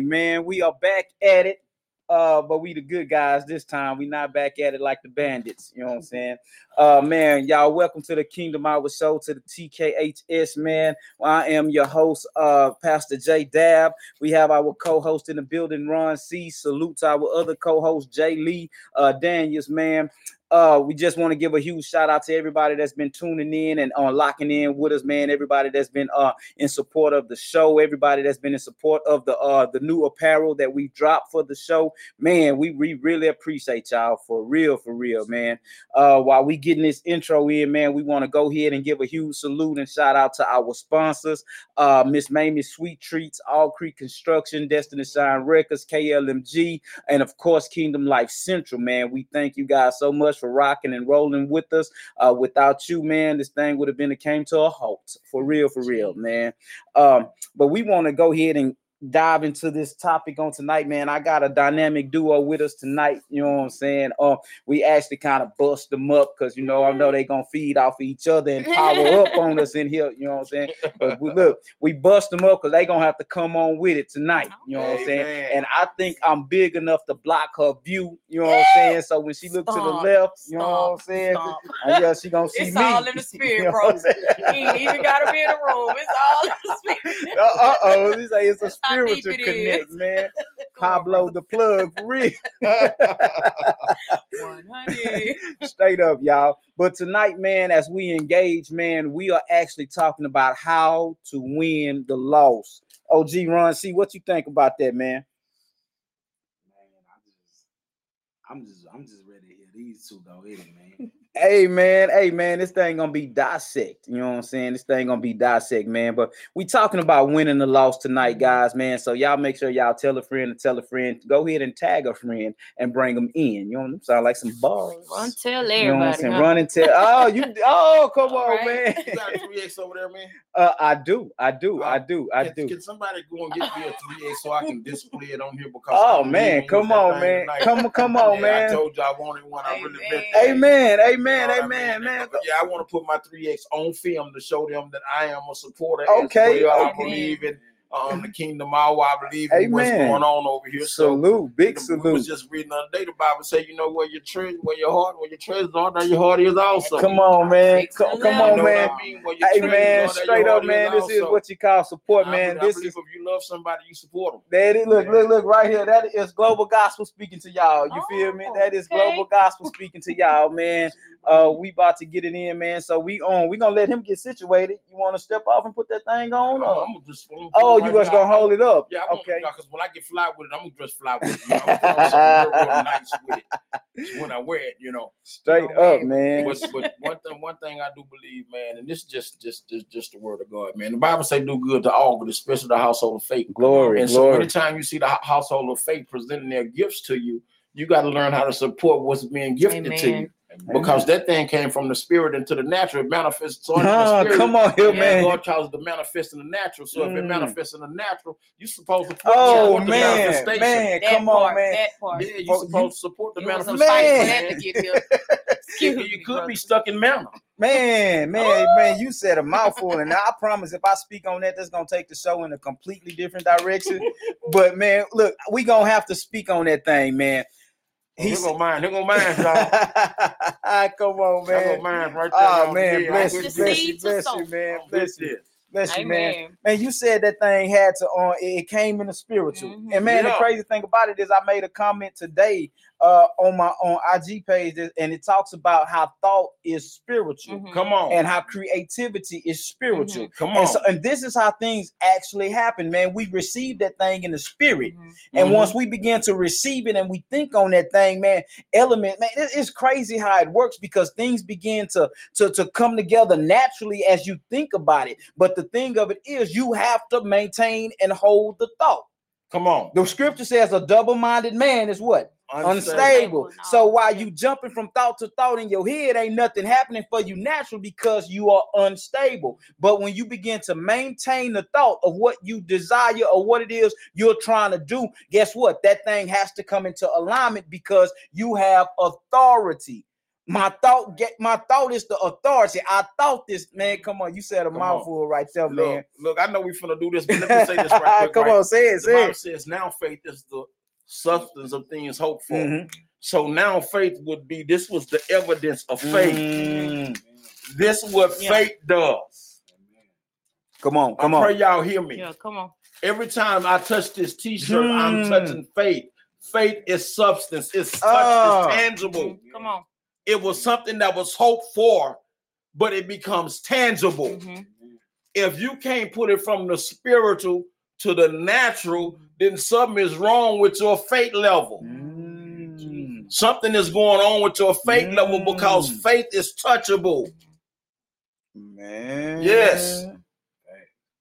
Man, we are back at it. Uh, but we the good guys this time. We not back at it like the bandits. You know what I'm saying? Uh, man, y'all, welcome to the Kingdom Hour Show to the TKHS. Man, I am your host, uh, Pastor J Dab. We have our co-host in the building, Ron C. Salute to our other co-host, Jay Lee, uh, Daniels. Man, uh, we just want to give a huge shout out to everybody that's been tuning in and on uh, locking in with us, man. Everybody that's been uh in support of the show, everybody that's been in support of the uh the new apparel that we dropped for the show, man. We, we really appreciate y'all for real, for real, man. Uh, while we getting this intro in, man, we want to go ahead and give a huge salute and shout out to our sponsors, uh, Miss Mamie Sweet Treats, All Creek Construction, Destiny Shine Records, KLMG, and of course Kingdom Life Central, man. We thank you guys so much for rocking and rolling with us. Uh, without you, man, this thing would have been it came to a halt for real, for real, man. Um, but we want to go ahead and dive into this topic on tonight, man. I got a dynamic duo with us tonight. You know what I'm saying? Uh, we actually kind of bust them up because you know I know they gonna feed off of each other and power up on us in here. You know what I'm saying? But we, look, we bust them up because they gonna have to come on with it tonight. You know what I'm saying? And I think I'm big enough to block her view. You know what I'm saying? So when she look to the left, you know what I'm saying? Yeah, she gonna see it's me. It's all in the spirit, you know bro. He ain't even gotta be in the room. It's all in the spirit. Uh oh, this say it's a spiritual connect, man. Pablo the plug for real. Straight up, y'all. But tonight, man, as we engage, man, we are actually talking about how to win the loss. OG Ron, see what you think about that, man. Man, I just, I'm just, I'm just ready to hear these two go hit it, man. Hey man, hey man, this thing gonna be dissect. You know what I'm saying? This thing gonna be dissect, man. But we talking about winning the loss tonight, guys, man. So y'all make sure y'all tell a friend and tell a friend. Go ahead and tag a friend and bring them in. You know, sound like some bars. Run tell everybody. You know what I'm saying? Huh? Run and tell. Oh, you. Oh, come on, right. man. You got a three X over there, man. Uh, I do, I do, I do, I can, do. Can somebody go and get me a three X so I can display it on here? Because oh man, come on, man, come come on, man. I told you I wanted one. I really meant. Amen, amen, amen man. Yeah, I want to put my 3X on film to show them that I am a supporter. Okay. Well. I believe in um, the kingdom hour. I believe in what's going on over here. Salute, so, big salute. We was just reading the other day. The Bible say, you know, where your treasure, where your heart, where your treasures are, there your heart is also. Come on, man. Come, come on, man. I mean? Hey, man, straight up, man. This is what you call support, I man. Believe, this is if you love somebody, you support them. That is, look, look, look, right here. That is global gospel speaking to y'all. You oh, feel me? That is okay. global gospel speaking to y'all, man. Uh, we about to get it in, man. So we on. We gonna let him get situated. You want to step off and put that thing on? Or? I'm just. oh, Oh, you just gonna hold it up? Yeah. I'm okay. Because when I get fly with it, I'm gonna just fly with it. You know, I'm real, real nice with it when I wear it. You know, straight you know, up, man. But, but one thing, one thing I do believe, man, and this just, just, just, just the word of God, man. The Bible say do good to all, but especially the household of faith. Glory, and glory. so anytime you see the household of faith presenting their gifts to you, you got to learn how to support what's being gifted Amen. to you because that thing came from the spirit into the natural. It manifests on oh, the spirit. Come on here, man. God calls it to manifest in the natural. So mm. if it mm. manifests in the natural, you're supposed to support oh, the man, manifestation. Man, that come part, on, man. That part. Yeah, you're supposed to support the manifestation. Man. To get here. you, you could be stuck in manna. Man, man, oh. man, you said a mouthful, and I promise if I speak on that, that's gonna take the show in a completely different direction. but man, look, we gonna have to speak on that thing, man. He's gonna mind. He gonna mind, y'all. Come on, man. He gonna mind right there. Oh man, bless you, bless you, bless you, man. Bless you. Bless you, man. Man, you said that thing had to on. Uh, it came in the spiritual, mm-hmm. and man, yeah. the crazy thing about it is, I made a comment today uh, on my on IG page, and it talks about how thought is spiritual. Mm-hmm. Come on, and how creativity is spiritual. Mm-hmm. Come on, and, so, and this is how things actually happen, man. We receive that thing in the spirit, mm-hmm. and mm-hmm. once we begin to receive it and we think on that thing, man, element, man, it, it's crazy how it works because things begin to to to come together naturally as you think about it. But the thing of it is, you have to maintain and hold the thought. Come on. The scripture says a double-minded man is what? Unstable. Unstable. So while you jumping from thought to thought in your head, ain't nothing happening for you natural because you are unstable. But when you begin to maintain the thought of what you desire or what it is you're trying to do, guess what? That thing has to come into alignment because you have authority. My thought get my thought is the authority. I thought this man. Come on, you said a Come mouthful right there, Look, man. look, I know we're gonna do this, but let me say this right quick. Come right? on, say it, The say Bible it. says now faith is the substance of things hoped for. Mhm. So now faith would be this was the evidence of faith. Mm. This is what Yeah. faith does. Come on, come I on. pray y'all hear me. Yeah, come on. Every time I touch this t-shirt, I'm Hmm. touching faith. Faith is substance, it's touch, Ah. it's tangible. Mm, Come on. It was something that was hoped for, but it becomes tangible. Mhm. If you can't put it from the spiritual to the natural, then something is wrong with your faith level. Mm. Something is going on with your faith level because Mm. faith is touchable. Man. Yes.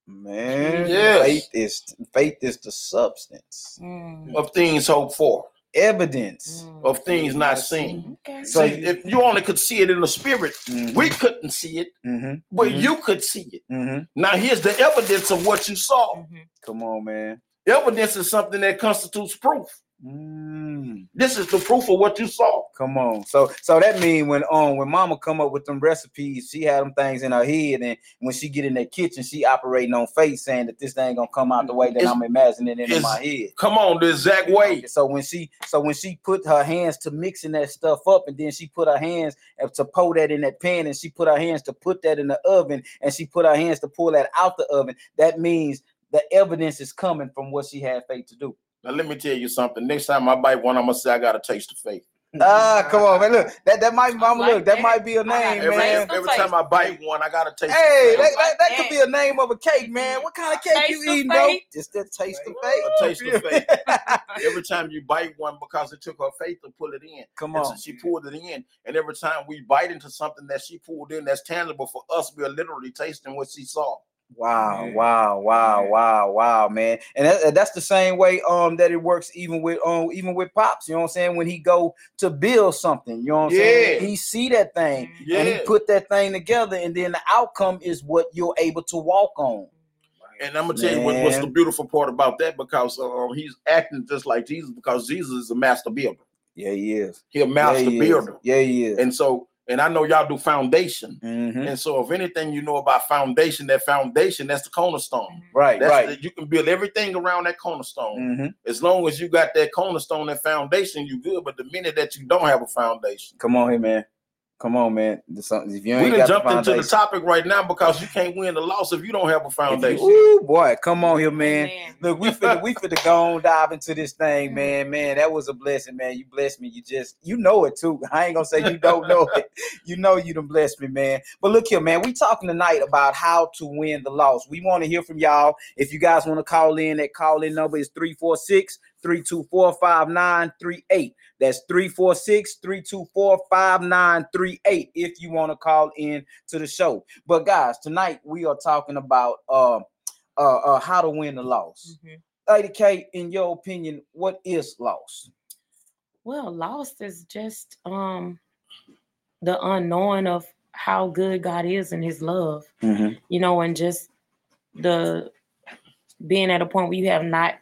Man. Yes. Faith is faith is the substance. Mm. Of things hoped for, Evidence. Mm. of things not seen. Okay. So- See, if you only could see it in the spirit, Mhm. we couldn't see it, Mhm. but Mhm. you could see it. Mhm. Now, here's the evidence of what you saw. Mhm. Come on, man. Evidence is something that constitutes proof. Mm. This is the proof of what you saw. Come on. So so that mean when um when mama come up with them recipes, she had them things in her head, and when she get in that kitchen, she operating on faith, saying that this thing gonna come out the way that It's- I'm imagining it in my head. Come on, the exact way. So when she so when she put her hands to mixing that stuff up, and then she put her hands uh, to pour that in that pan, and she put her hands to put that in the oven, and she put her hands to pull that out the oven. That means the evidence is coming from what she had faith to do. Now, let me tell you something. Next time I bite one, I'm gonna say I got a taste of faith. Ah, come on, man. Look, that, that might mama like look, that that. might be a name. Every, man. Every time I bite one, I got a taste Hey, of that, faith. that, that could be a name of a cake, man. What kind of cake you Taste of eating, bro? Just that taste of faith. A taste of faith. Every time you bite one, because it took her faith to pull it in. Come And so on. she pulled it in. And every time we bite into something that she pulled in that's tangible for us, we're literally tasting what she saw. Wow, Yeah. wow, wow, Yeah. wow, wow, man. And that, that's the same way um that it works even with um even with pops, you know what I'm saying? When he go to build something, you know what I'm saying? He see that thing Yeah. and he put that thing together, and then the outcome is what you're able to walk on. And I'm gonna tell you what, what's the beautiful part about that because uh, he's acting just like Jesus because Jesus is a master builder. Yeah, he is. He's a master yeah, he is. builder. Yeah, he is. And so, and I know y'all do foundation. Mhm. And so, if anything you know about foundation, that foundation, that's the cornerstone. Right, That's right. the- you can build everything around that cornerstone. Mhm. As long as you got that cornerstone, that foundation, you good. But the minute that you don't have a foundation, Come on here, man. Come on, man. There's If you we done got the jumped into the topic right now because you can't win the loss if you don't have a foundation. Ooh, boy, come on here, man. Amen. Look, we finna we finna go on dive into this thing, mm. man. Man, that was a blessing, man. You blessed me. You just you know it too. I ain't gonna say you don't know it. You know you done blessed me, man. But look here, man. We talking tonight about how to win the loss. We want to hear from y'all. If you guys want to call in, that call in number is 346 324 5938. That's 346 324 5938 if you want to call in to the show. But guys, tonight we are talking about uh, uh, uh, how to win the loss. Mhm. Lady K, in your opinion, what is loss? Well, loss is just um the unknowing of how good God is and his love, you know, and just the being at a point where you have not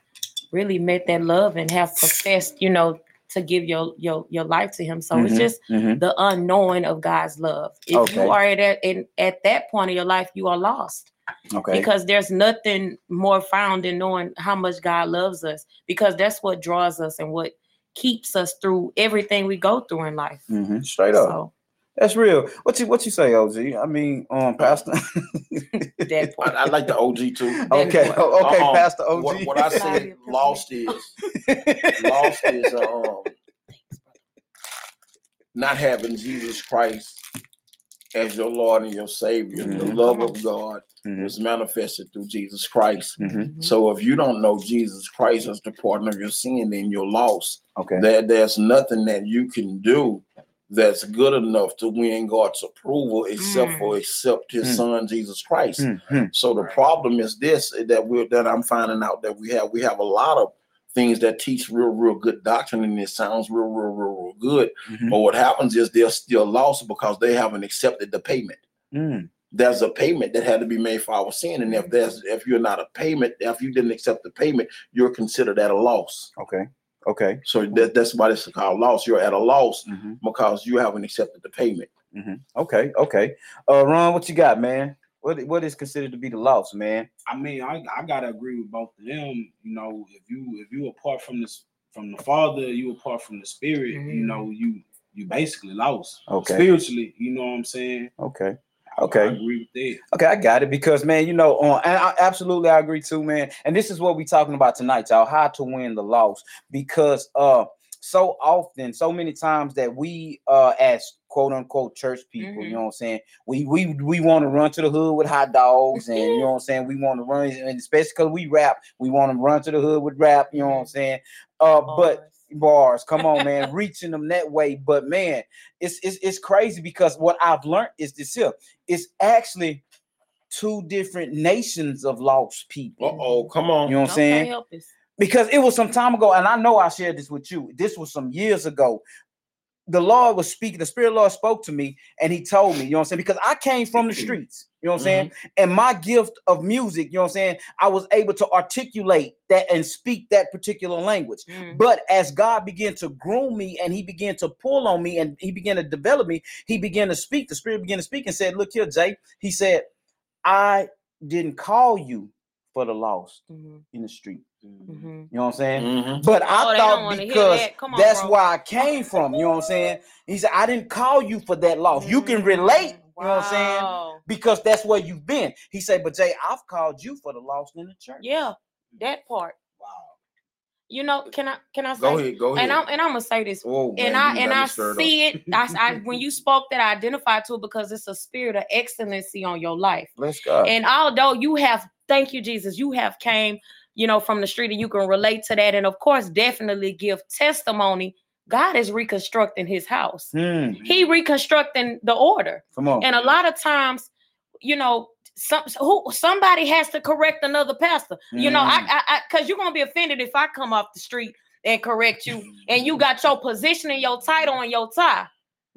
really met that love and have professed, you know, to give your your your life to him. So it's Mhm, just mhm. the unknowing of God's love. If Okay. you are at that in, at that point of your life, you are lost Okay. because there's nothing more found in knowing how much God loves us because that's what draws us and what keeps us through everything we go through in life. Mhm, Straight up. So That's real. What you what you say, OG? I mean, um, Pastor. I, I like the OG too. okay, o- okay, Uh-uh. Pastor OG. What, what I said lost is lost is um, not having Jesus Christ as your Lord and your Savior. The Mhm. love of God Mhm, was manifested through Jesus Christ. mhm. So if you don't know Jesus Christ as the partner of your sin, then you're lost. Okay. There, there's nothing that you can do that's good enough to win God's approval except Mm. for accept His Mm. Son Jesus Christ. Mhm. So the problem is this that we're that I'm finding out that we have we have a lot of things that teach real, real good doctrine and it sounds real, real, real, real good. Mhm. But what happens is they're still lost because they haven't accepted the payment. Mm. There's a payment that had to be made for our sin. And if there's if you're not a payment, if you didn't accept the payment, you're considered at a loss. Okay. Okay. So that, that's why it's called loss. You're at a loss Mm-hmm. because you haven't accepted the payment. Mm-hmm. Okay. Okay. Uh, Ron, what you got, man? What what is considered to be the loss, man? I mean, I, I gotta agree with both of them. You know, if you if you apart from this from the Father, you apart from the Spirit. You Mhm. know, you you basically lost Okay. spiritually. You know what I'm saying? Okay. I- Okay. I agree with that. Okay, I got it because man, you know, on and I absolutely I agree too, man. And this is what we're talking about tonight, y'all. How to win the loss because uh so often, so many times that we uh as quote unquote church people, you Mhm. know what I'm saying? We we we want to run to the hood with hot dogs, and you know what I'm saying. We want to run, and especially because we rap, we want to run to the hood with rap. You know what I'm saying? Uh, but Bars. bars. Come on, man, reaching them that way. But man, it's it's it's crazy because what I've learned is this here. It's actually two different nations of lost people. Uh oh, come on. You know what I'm saying? Because it was some time ago, and I know I shared this with you. This was some years ago. The Lord was speaking, the Spirit of the Lord spoke to me, and He told me, you know what I'm saying? Because I came from the streets, you know what I'm saying? And my gift of music, you know what I'm saying? I was able to articulate that and speak that particular language. Mhm. But as God began to groom me and he began to pull on me and he began to develop me, he began to speak. The spirit began to speak and said, Look here, Jay. He said, I didn't call you for the lost Mhm. in the street. Mhm. You know what I'm saying? Mhm. But Oh, I they don't thought because that. On, that's bro. where I came from. You know what I'm saying? He said, I didn't call you for that loss. You can relate. You know what I'm saying? Because that's where you've been. He said, But Jay, I've called you for the loss in the church. Yeah, that part. Wow. You know, can I can I say? Go ahead, go ahead. And I'm and I'm gonna say this. oh, man, and I and I stirred up. see it. I, I when you spoke that, I identified to it because it's a spirit of excellency on your life. Let's go. And although you have, thank you, Jesus, you have came, you know, from the street and you can relate to that. And of course, definitely give testimony. God is reconstructing his house. Hmm, He reconstructing the order. come on. And a lot of times, you know, some who somebody has to correct another pastor. You know, I Mm. I, I cause you're gonna be offended if I come off the street and correct you and you got your position and your title and your tie.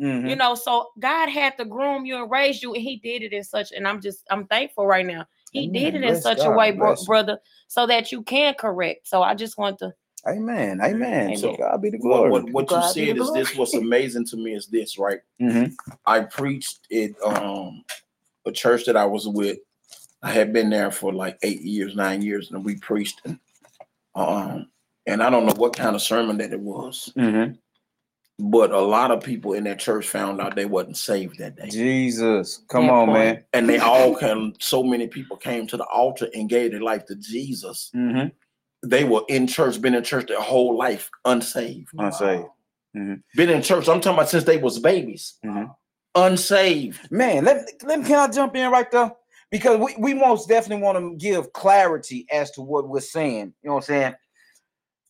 Mhm. You know, so God had to groom you and raise you, and He did it in such. And I'm just, I'm thankful right now. He Amen. did it in Bless such a way, bro- brother, so that you can correct. So I just want to. Amen. Amen. So God be the What, glory. what, what you God said is this what's amazing to me is this, right? Mhm. I preached at um a church that I was with. I had been there for like eight years, nine years, and we preached and um and I don't know what kind of sermon that it was, Mhm. But a lot of people in that church found out they wasn't saved that day. Jesus. Come That on, point. man. And they all came, so many people came to the altar and gave their life to Jesus. Mhm. They were in church, been in church their whole life, unsaved. Unsaved. Been in church, I'm talking about since they was babies. Mhm. Unsaved. Man, let, let me can I jump in right there? Because we, we most definitely want to give clarity as to what we're saying. You know what I'm saying?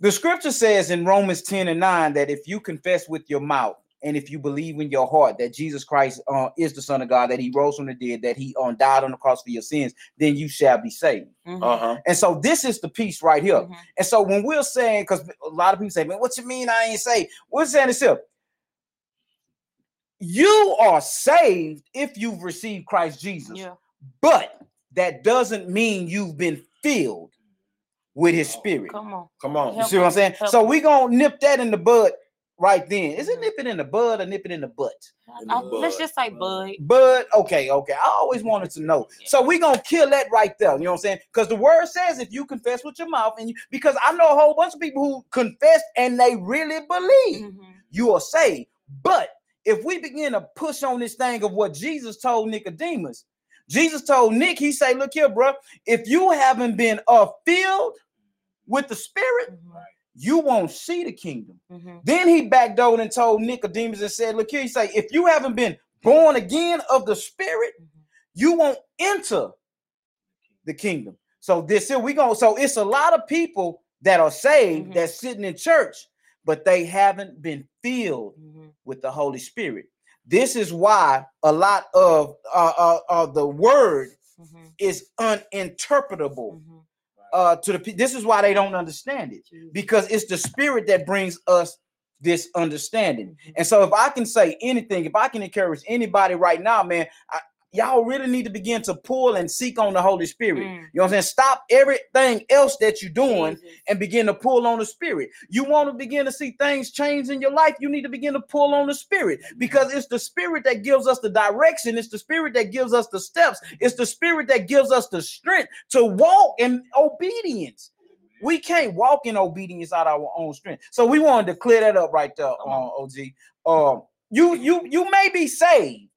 The scripture says in Romans 10 and 9 that if you confess with your mouth and if you believe in your heart that Jesus Christ uh, is the Son of God, that He rose from the dead, that He um, died on the cross for your sins, then you shall be saved. Mhm, Uh-huh. And so this is the piece right here. mhm. And so when we're saying, because a lot of people say, man, what you mean I ain't saved? We're saying this here. You are saved if you've received Christ Jesus, Yeah. but that doesn't mean you've been filled with his spirit. Come on. Come on. You see what I'm saying? help So we're gonna nip that in the bud right then. Is it nipping in the bud or nipping in the butt? In the I- let's just say bud. Bud, okay, okay. I always wanted to know. So we're gonna kill that right there. You know what I'm saying? Because the word says if you confess with your mouth, and you because I know a whole bunch of people who confess and they really believe Mhm. you are saved. But if we begin to push on this thing of what Jesus told Nicodemus, Jesus told Nick, he say, Look here, bro, if you haven't been uh filled with the spirit, Mhm. you won't see the kingdom. Mhm. Then he backdoored and told Nicodemus and said, Look here, he say, if you haven't been born again of the spirit, Mhm. you won't enter the kingdom. So this here we go. So it's a lot of people that are saved Mhm. that's sitting in church, but they haven't been filled Mhm. with the Holy Spirit. This is why a lot of uh, uh, uh, the word Mhm. is uninterpretable Mhm. Uh, to the. This is why they don't understand it because it's the Spirit that brings us this understanding. Mhm. And so, if I can say anything, if I can encourage anybody right now, man, I, y'all really need to begin to pull and seek on the Holy Spirit. Mm. You know what I'm saying? Stop everything else that you're doing Jesus. and begin to pull on the spirit. You want to begin to see things change in your life, you need to begin to pull on the spirit because it's the spirit that gives us the direction, it's the spirit that gives us the steps, it's the spirit that gives us the strength to walk in obedience. We can't walk in obedience out of our own strength. So we wanted to clear that up right there, uh, OG. Um, you you you may be saved,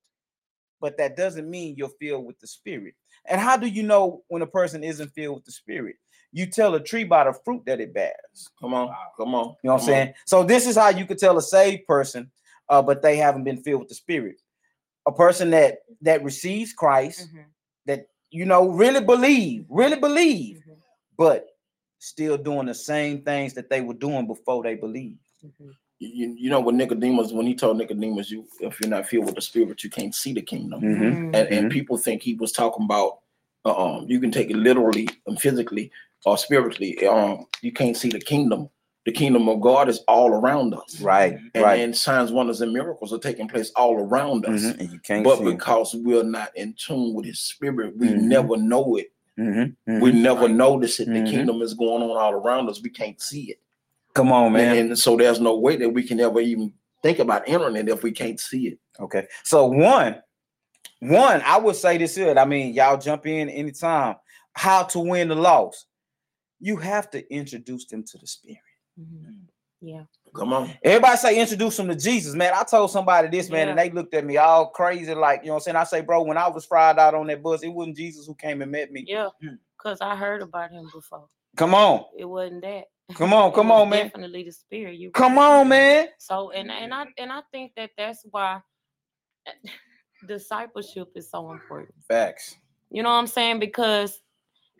but that doesn't mean you're filled with the spirit. And how do you know when a person isn't filled with the spirit? You tell a tree by the fruit that it bears. Come on, come on. You know what I'm saying? So this is how you could tell a saved person, uh, but they haven't been filled with the spirit. A person that that receives Christ, Mhm, that you know, really believe, really believe, mhm, but still doing the same things that they were doing before they believed. mhm. You, you know what Nicodemus when he told Nicodemus, you if you're not filled with the Spirit, you can't see the kingdom. Mhm. Mm. and, and people think he was talking about um you can take it literally and physically or spiritually um you can't see the kingdom the kingdom of god is all around us Right, and, right. and signs wonders and miracles are taking place all around us Mhm, And you can't but see. it. because we're not in tune with his spirit we Mhm. never know it Mhm, mhm. we never notice it the kingdom is going on all around us we can't see it Come on, man. and, and so there's no way that we can ever even think about entering it if we can't see it Okay. So one, one, I would say this here. I mean, y'all jump in anytime. How to win the loss. You have to introduce them to the spirit. Mhm. Yeah. come on Everybody say introduce them to Jesus, man. I told somebody this, man, and they looked at me all crazy, like, you know what I'm saying? I say, bro, when I was fried out on that bus, it wasn't Jesus who came and met me. Yeah. Mm. Cause I heard about him before. Come on. It wasn't that. Come on, come on, man. Definitely the spirit. You Come on, man. So and and I and I think that that's why discipleship is so important. Facts. You know what I'm saying? Because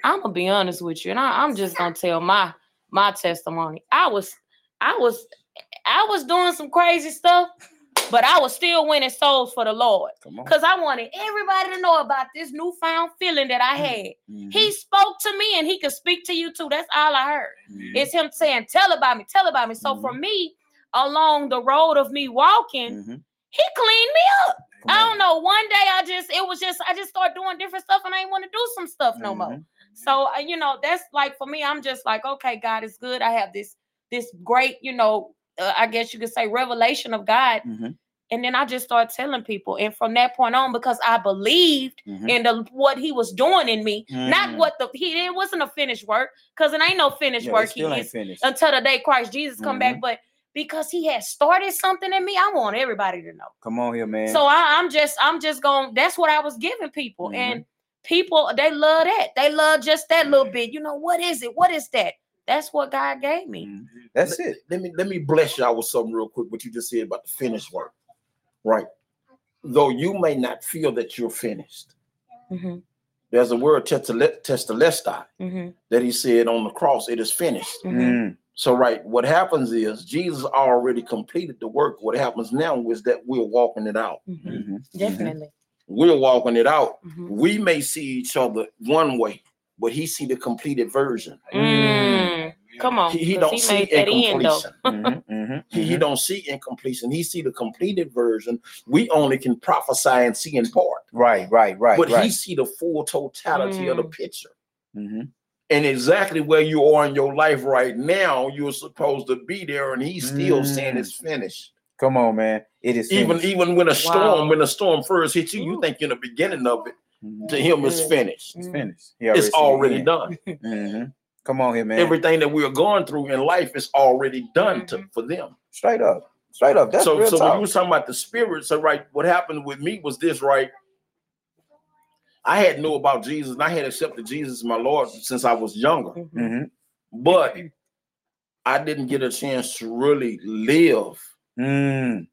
I'm gonna be honest with you, and I, I'm just gonna tell my my testimony. I was I was I was doing some crazy stuff, but I was still winning souls for the Lord because I wanted everybody to know about this newfound feeling that I had. Mhm, He spoke to me, and he could speak to you too. That's all I heard. mhm, It's him saying, "Tell about me, tell about me." So for me, along the road of me walking, mhm. he cleaned me up. Come I don't know. One day I just, it was just, I just started doing different stuff, and I didn't want to do some stuff no more. Mhm. So uh, you know, that's like for me, I'm just like, okay, God is good. I have this, this great, you know, uh, I guess you could say revelation of God, Mhm. And then I just started telling people, and from that point on, because I believed Mhm. in the what He was doing in me, not Mhm. what the He it wasn't a finished work, because it ain't no finished Yeah, work. He is finished. until the day Christ Jesus come Mm-hmm. back, but because He had started something in me, I want everybody to know. Come on here, man. So I, I'm just, I'm just going. That's what I was giving people, Mhm. and people they love that. They love just that little bit. You know what is it? What is that? That's what God gave me. Mhm. That's it. let me let me bless y'all with something real quick. What you just said about the finished work, right? Though you may not feel that you're finished, hmm there's a word testale- testelestai hmm that he said on the cross. It is finished. hmm Mm. So, right, what happens is Jesus already completed the work. What happens now is that we're walking it out. hmm Mhm. Definitely. We're walking it out. We may see each other one way, but he see the completed version. Mm. Come on, He, he 'cause don't he see made that end though. incompletion. Mhm, mhm, He, he mhm. don't see incompletion. He see the completed version. We only can prophesy and see in part. Right, right, right, but right. he see the full totality of the Mm. picture. Mhm. And exactly where you are in your life right now, you're supposed to be there, and he's still saying Mm. it's finished. Come on, man. It is Even finished. even when a storm, Wow. when a storm first hits you, you think you're in the beginning of it. To him, it's finished. It's Mm. finished. He It's see the already end. done. Come on here, man. Everything that we're going through in life is already done to, Mhm. for them. Straight up. Straight up. That's so real so when you were talking about the spirit, so right, what happened with me was this, right? I had knew about Jesus and I had accepted Jesus as my Lord since I was younger. Mhm. Mhm. but I didn't get a chance to really live Mm.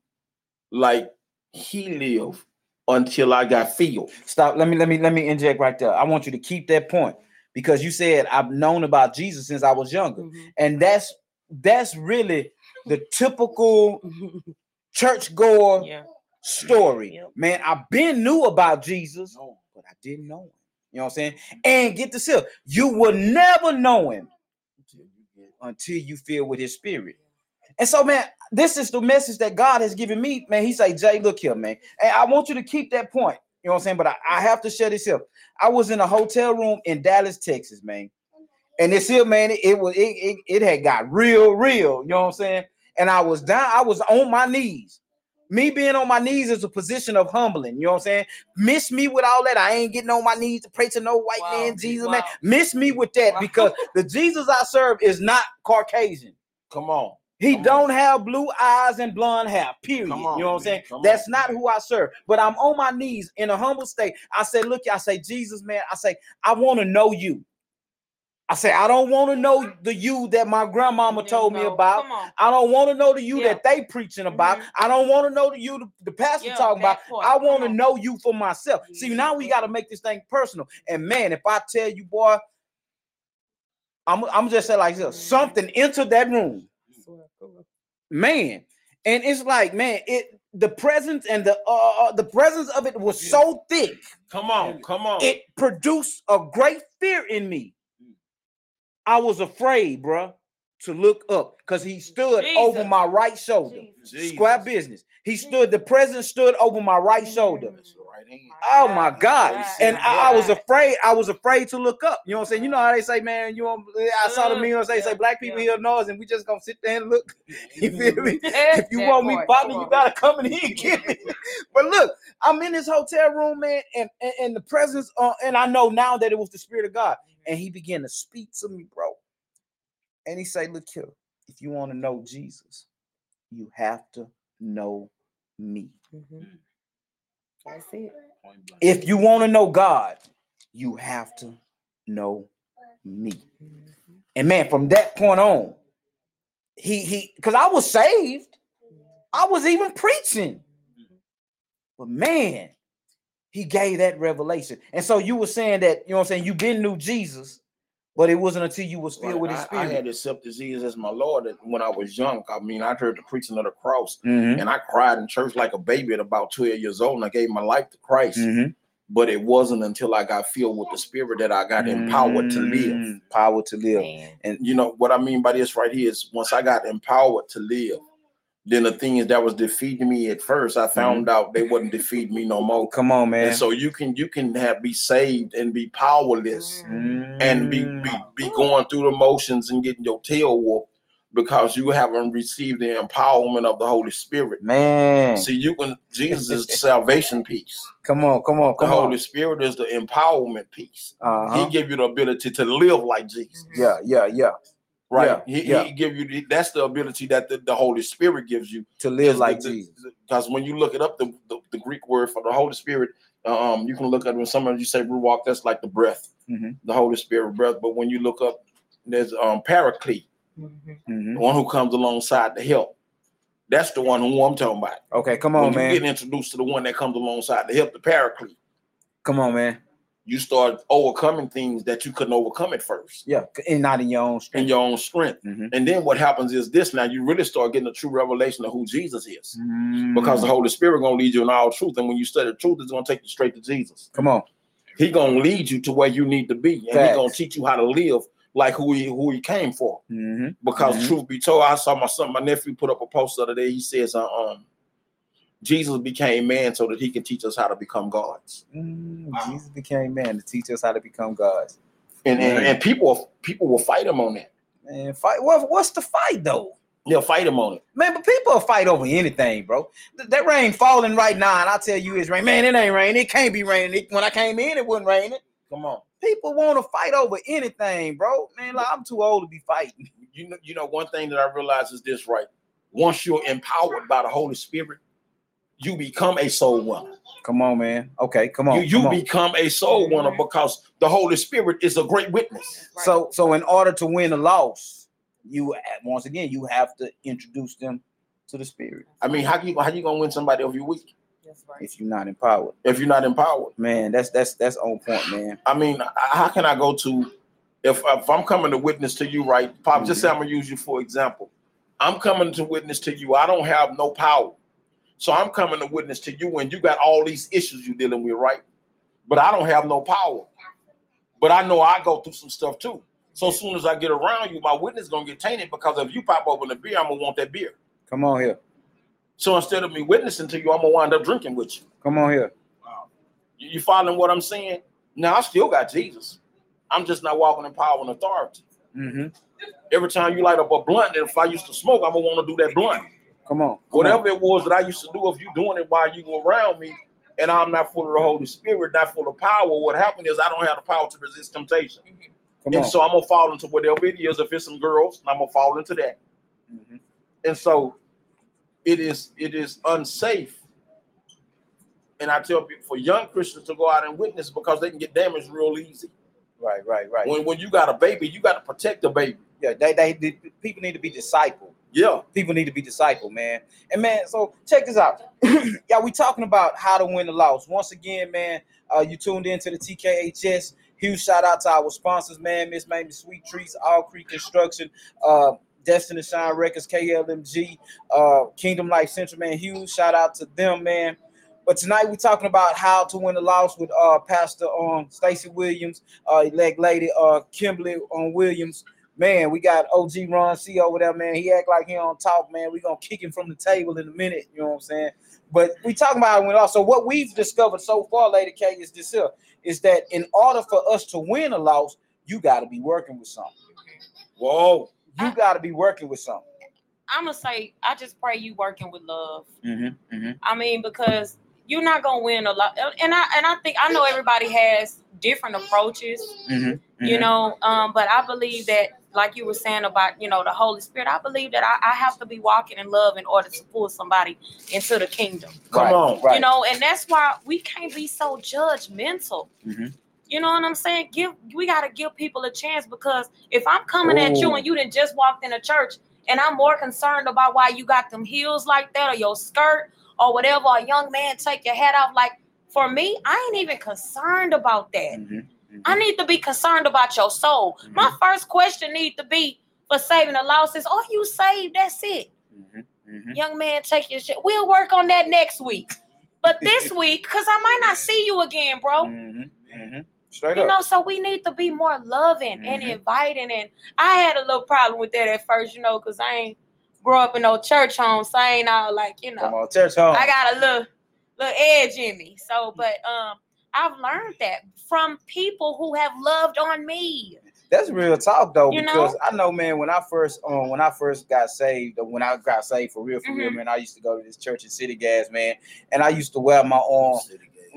like he lived until I got filled. Stop. Let me let me let me inject right there. I want you to keep that point because you said I've known about Jesus since I was younger, Mhm. and that's that's really the typical churchgoer yeah. story. Yep. Man, I've been knew about Jesus, but I didn't know him. You know what I'm saying? And get this here, you will never know him until you feel with his spirit. And so, man, this is the message that God has given me. Man, he say, Jay, look here, man. And I want you to keep that point. You know what I'm saying? But I, I have to share this here. I was in a hotel room in Dallas, Texas, man. And this here, man, it, it was it, it, it had got real, real. You know what I'm saying? And I was down, I was on my knees. Me being on my knees is a position of humbling. You know what I'm saying? Miss me with all that. I ain't getting on my knees to pray to no white Wow. man, Jesus, Wow. man. Miss me with that Wow. because the Jesus I serve is not Caucasian. Come on. He Come don't have blue eyes and blonde hair. Period. On, you know what I'm saying? come That's on. not who I serve. But I'm on my knees in a humble state. I say, look, I say, Jesus, man. I say, I want to know you. I say, I don't want to know the you that my grandmama There told you me about. I don't want to know the you Yeah. that they preaching about. Mhm. I don't want to know the you the, the pastor Yeah, talking about. part. I want to know you for myself. See, now we got to make this thing personal. And man, if I tell you, boy, I'm I'm just say like this, Mhm. something entered that room man and it's like man it the presence and the uh the presence of it was so thick. Come on. Come on. it produced a great fear in me. I was afraid bruh to look up because he stood over my right shoulder. Jesus. square business. He stood the presence stood over my right shoulder That's the right hand. Oh my God! God. And I, I was afraid. I was afraid to look up. You know what I'm saying? You know how they say, man. You know, I saw the meme. They say yeah, black people yeah. hear noise, and we just gonna sit there and look. You feel me? If you want me, part, partner, come you gotta come in here and get me. but look, I'm in this hotel room, man, and and, and the presence, uh, and I know now that it was the spirit of God, and He began to speak to me, bro. And He say, "Look here, if you want to know Jesus, you have to know me. Mhm. That's it. If you want to know God, you have to know me." Mhm. And man, from that point on, he he because I was saved, I was even preaching. But man, he gave that revelation. And so you were saying that, you know what I'm saying, you been knew Jesus, but it wasn't until you was filled Right. with his I, I spirit. had accepted Jesus as my Lord when I was young. I mean, I heard the preaching of the cross, Mhm, and I cried in church like a baby at about 12 years old, and I gave my life to Christ. mhm. But it wasn't until I got filled with the Spirit that I got empowered to live. Mm, Power to live. Man. And you know what I mean by this right here is once I got empowered to live, then the things that was defeating me at first, I found out they wasn't defeating me no more. Come on, man. And so you can you can have be saved and be powerless and be, be be going through the motions and getting your tail whooped because you haven't received the empowerment of the Holy Spirit. man. See, you can Jesus is the salvation piece. Come on, come on, The come on. The Holy Spirit is the empowerment piece. Uh-huh. He give you the ability to live like Jesus. Yeah, yeah, yeah. Right. Yeah, he, yeah. he give you that's the ability that the, the Holy Spirit gives you. To live like the- Jesus. Because when you look it up, the, the, the Greek word for the Holy Spirit, um, you can look at when somebody you say ruach, that's like the breath, Mhm. the Holy Spirit breath. But when you look up, there's um paraclete, Mhm. Mhm. the one who comes alongside to help. That's the one who I'm talking about. Okay, come when on, you man. get introduced to the one that comes alongside to help the paraclete, Come on, man. You start overcoming things that you couldn't overcome at first Yeah, and not in your own strength. in your own strength. Mhm. And then what happens is this now you really start getting a true revelation of who Jesus is. Because the. Holy Spirit gonna lead you in all truth. And when you study the truth, it's gonna take you straight to Jesus. come on. He gonna lead you to where you need to be. And Facts. he gonna teach you how to live like who he who he came for. Mhm. Because Mhm. truth be told, I saw my son, my nephew put up a post the other day. He says, uh, um, Jesus became man so that he can teach us how to become gods. Mm, Jesus became man to teach us how to become gods. And and, and people people will fight him on that. Man, fight. What, what's the fight though? They'll fight him on it. Man, but people will fight over anything, bro. Th- that rain falling right now, and I tell you it's rain. Man, it ain't raining. It can't be raining. It- when I came in, it wasn't raining. Come on. People want to fight over anything, bro. Man, like, I'm too old to be fighting. You know, you know, one thing that I realize is this, right? Once you're empowered by the Holy Spirit, you become a soul winner. Come on, man. Okay, come on. you you come on. become a soul winner because the Holy Spirit is a great witness. Right. So, so in order to win a loss, you once again you have to introduce them to the spirit. I mean, how you how you gonna win somebody if you're weak right. If you're not empowered, if you're not empowered? man, that's that's that's on point, man. I mean, how can I go to if if I'm coming to witness to you, right? Pop, just say mm-hmm. I'm gonna use you for example. I'm coming to witness to you. I don't have no power, so I'm coming to witness to you when you got all these issues you're dealing with, right? But I don't have no power. But I know I go through some stuff too. So as soon as I get around you, my witness gonna get tainted because if you pop open a beer, I'm gonna want that beer. Come on here. So instead of me witnessing to you, I'm gonna wind up drinking with you. Come on here. Wow. You, you following what I'm saying? Now I still got Jesus. I'm just not walking in power and authority. Mm-hmm. Every time you light up a blunt, and if I used to smoke, I'm gonna want to do that blunt. Come on. Come Whatever it was that I used to do, if you're doing it while you were around me, and I'm not full of the Holy Spirit, not full of power, what happened is I don't have the power to resist temptation. on. Come And on. so I'm gonna fall into whatever it is. If it's some girls, and I'm gonna fall into that. Mhm. And so it is it is unsafe. And I tell people for young Christians to go out and witness because they can get damaged real easy. Right, right, right. When when you got a baby, you got to protect the baby. Yeah, they, they, the people need to be discipled. Yeah. People need to be discipled, man. And man, so check this out. yeah, we talking about how to win the loss. Once again, man, uh, you tuned into the TKHS. Huge shout out to our sponsors, man. Miss Mamie Sweet Treats, All Creek Construction, uh, Destiny Shine Records, KLMG, uh, Kingdom Life Central, man. Huge shout out to them, man. But tonight we're talking about how to win the loss with uh, Pastor um, Stacy Williams, uh, elect lady uh, Kimberly um, Williams. Man, we got OG Ron C over there, man. He act like he don't talk, man. we gonna kick him from the table in a minute, you know what I'm saying? But we talking about it when also what we've discovered so far, Lady K, is this here, is that in order for us to win a loss, you gotta be working with something. Whoa. You I- gotta be working with something. I'm gonna say, I just pray you working with love. Mm-hmm, mm-hmm. I mean, because you're not gonna win a lot. And I and I think I know everybody has different approaches, Mm-hmm. you know. Um, but I believe that, like you were saying about, you know, the Holy Spirit, I believe that I, I have to be walking in love in order to pull somebody into the kingdom. Come right, on. right. You know, and that's why we can't be so judgmental. Mhm. You know what I'm saying? Give we gotta give people a chance because if I'm coming at you and you didn't just walked in a church and I'm more concerned about why you got them heels like that or your skirt or whatever, a young man take your hat off. Like for me, I ain't even concerned about that. I need to be concerned about your soul. My first question need to be for saving the lost is, are you saved? That's it. mhm, mhm. Young man, take your shit. We'll work on that next week. But this week, because I might not see you again, bro. Straight You up. know, so we need to be more loving and Mhm. inviting. And I had a little problem with that at first, you know, because I ain't grew up in no church home. So I ain't all like, you Come know, on, church home. I got a little little edge in me. So, but um, I've learned that from people who have loved on me. That's real talk though, You because know? I know, man. When I first, um, when I first got saved, when I got saved for real, for real, Mhm. man, I used to go to this church in City Gas, man, and I used to wear my um,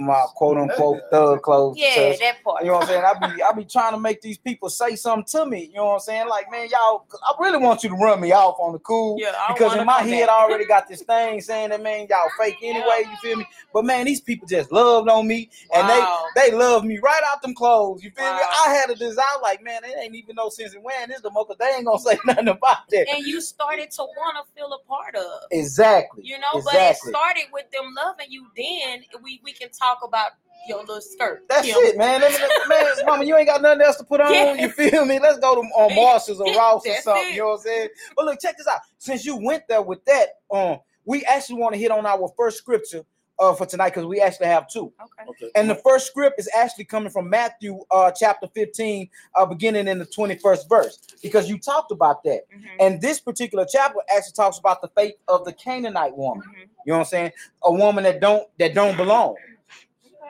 my quote unquote thug clothes. Yeah, that part. You know what I'm saying? I be I be trying to make these people say something to me. You know what I'm saying? Like, man, y'all, I really want you to run me off on the cool. Yeah, I because in my head back. I already got this thing saying that man, y'all fake anyway. You feel me? But man, these people just loved on me, and Wow. they they love me right out them clothes. You feel me? I had a desire like, man, it ain't even no sense in wearing this. The mocha, they ain't gonna say nothing about that. and you started to want to feel a part of. Exactly. You know, but it started with them loving you. Then we we can talk about your little skirt. That's you know? it, man. Let me- let- man, mama, you ain't got nothing else to put on. Yeah. You feel me? Let's go to on Marshalls or Ross or something. it. You know what I'm saying? But look, check this out. Since you went there with that, um, we actually want to hit on our first scripture uh for tonight because we actually have two. Okay. Okay. And the first script is actually coming from Matthew uh chapter 15, uh beginning in the 21st verse, because you talked about that. Mhm, And this particular chapter actually talks about the faith of the Canaanite woman. mhm. You know what I'm saying? A woman that don't that don't belong.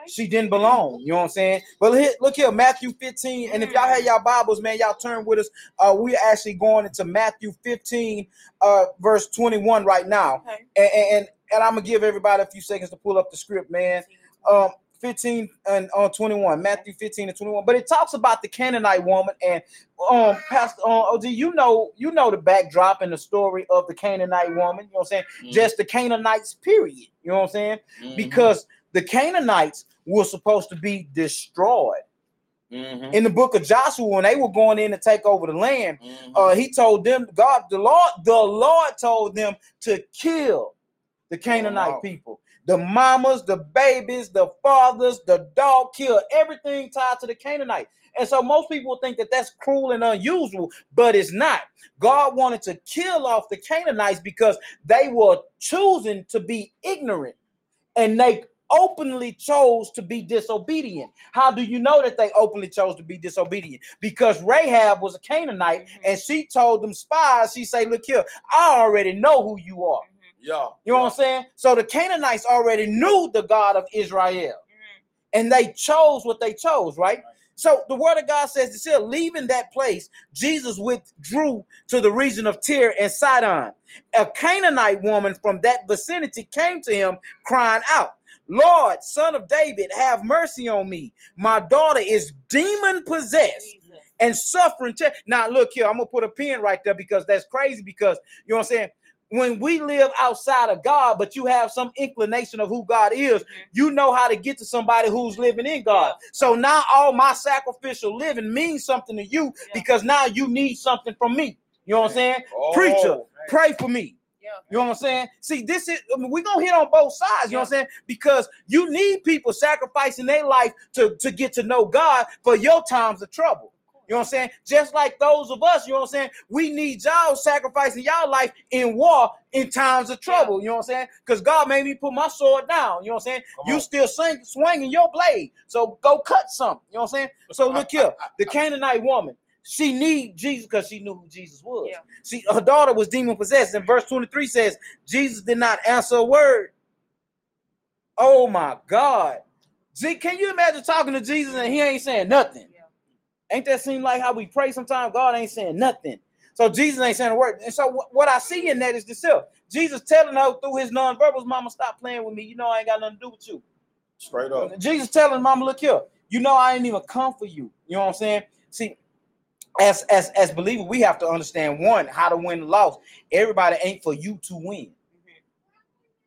She didn't belong. You know what I'm saying? But here, look here, Matthew 15. And if y'all had y'all Bibles, man, y'all turn with us. Uh, we're actually going into Matthew 15, uh, verse 21 right now. Okay. And, and and I'm gonna give everybody a few seconds to pull up the script, man. Um, 15 and uh, 21, Matthew 15 and 21. But it talks about the Canaanite woman and um Pastor uh, OG, you know, you know the backdrop and the story of the Canaanite woman, you know what I'm saying? Mhm. Just the Canaanites, period. You know what I'm saying? Mhm. because the Canaanites were supposed to be destroyed. Mhm. In the book of Joshua, when they were going in to take over the land, Mhm. uh, he told them, God, the Lord, the Lord told them to kill the Canaanite Wow. people. The mamas, the babies, the fathers, the dog, kill everything tied to the Canaanite. And so most people think that that's cruel and unusual, but it's not. God wanted to kill off the Canaanites because they were choosing to be ignorant and they openly chose to be disobedient. How do you know that they openly chose to be disobedient? Because Rahab was a Canaanite Mhm. and she told them spies, she said, Look here, I already know who you are. Yeah. You know what I'm saying? So the Canaanites already knew the God of Israel. Mhm. and they chose what they chose, right? So the word of God says this here, leaving that place, Jesus withdrew to the region of Tyre and Sidon. A Canaanite woman from that vicinity came to him crying out, Lord, son of David, have mercy on me. My daughter is demon possessed and suffering. Te- now, look here, I'm gonna put a pin right there because that's crazy. Because you know what I'm saying. When we live outside of God, but you have some inclination of who God is, mm-hmm. you know how to get to somebody who's living in God. So now all my sacrificial living means something to you because now you need something from me. You know what I'm saying? Oh, Preacher, man. pray for me. Yeah. You know what I'm saying? See, this is I mean, we're gonna hit on both sides, you know what I'm saying? Because you need people sacrificing their life to, to get to know God for your times of trouble. You know what I'm saying? Just like those of us, you know what I'm saying? We need y'all sacrificing y'all life in war in times of trouble. You know what I'm saying? Because God made me put my sword down. You know what I'm saying? Come you on. still swing, swinging your blade. So go cut something. You know what I'm saying? So look here, the Canaanite woman, she need Jesus because she knew who Jesus was. Yeah. See, her daughter was demon possessed. And verse 23 says, Jesus did not answer a word. Oh my God. See, can you imagine talking to Jesus and he ain't saying nothing? Ain't that seem like how we pray sometimes? God ain't saying nothing. So Jesus ain't saying a word. And so what, what I see in that is this self. Jesus telling her through his nonverbals, Mama, stop playing with me. You know I ain't got nothing to do with you. Straight up. Jesus telling Mama, look here. You know I ain't even come for you. You know what I'm saying? See, as as as believers, we have to understand one how to win the loss. Everybody ain't for you to win.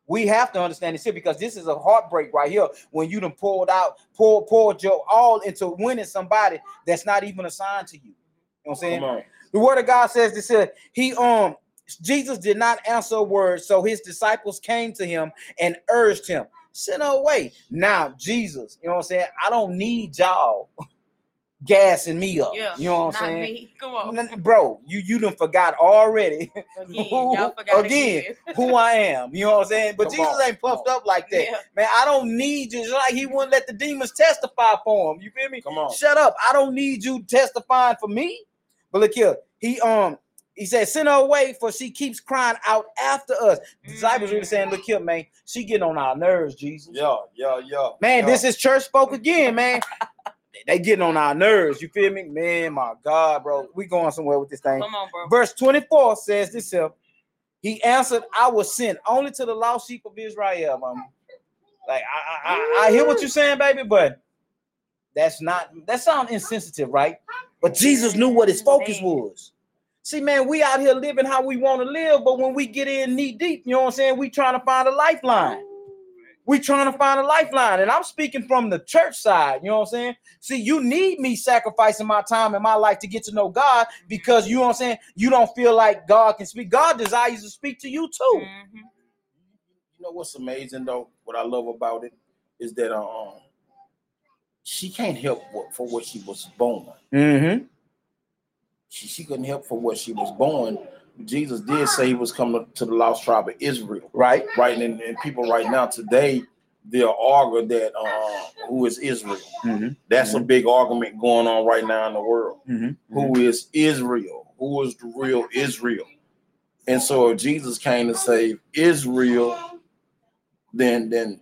We have to understand this here because this is a heartbreak right here when you done poured out, poured, poured your all into winning somebody that's not even assigned to you. You know what I'm saying? The word of God says this here. He um Jesus did not answer a word, so his disciples came to him and urged him, send her away. Now, Jesus, you know what I'm saying? I don't need y'all gassing me up. Yeah. You know what I'm saying? me. Come on. Bro, you you done forgot already Again, who- forgot again, again. who I am. You know what I'm saying? But Come Jesus on, ain't come puffed up like that. Yeah. Man, I don't need you. Just like he wouldn't let the demons testify for him. You feel me? Come on. Shut up. I don't need you testifying for me. But look here. He um he said, send her away, for she keeps crying out after us. The disciples really saying, Look here, man, she getting on our nerves, Jesus. Yeah, yeah, yeah. Man, yeah. this is church spoke again, man. they getting on our nerves. You feel me? Man, my God, bro. We going somewhere with this thing. Come on, bro. Verse 24 says this here. He answered, I was sent only to the lost sheep of Israel, mama. Like I, I, I, I hear what you're saying, baby, but that's not that sounds insensitive, right? But Jesus knew what his focus was. See, man, we out here living how we want to live, but when we get in knee deep, you know what I'm saying? We trying to find a lifeline. We trying to find a lifeline, and I'm speaking from the church side. You know what I'm saying? See, you need me sacrificing my time and my life to get to know God because you know what I'm saying. You don't feel like God can speak. God desires to speak to you too. Mhm. You know what's amazing though? What I love about it is that um, she can't help for what she was born. Mm-hmm. She, she couldn't help for what she was born. Jesus did say he was coming to the lost tribe of Israel, Right. right? And, and people right now today they'll argue that uh, who is Israel? Mm-hmm. That's a big argument going on right now in the world. Mm-hmm. Who is Israel? Who is the real Israel? And so if Jesus came to save Israel, then then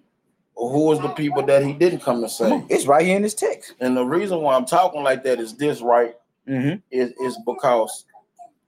who is the people that he didn't come to save? It's right here in this text. And the reason why I'm talking like that is this, right? Mm-hmm. Is is because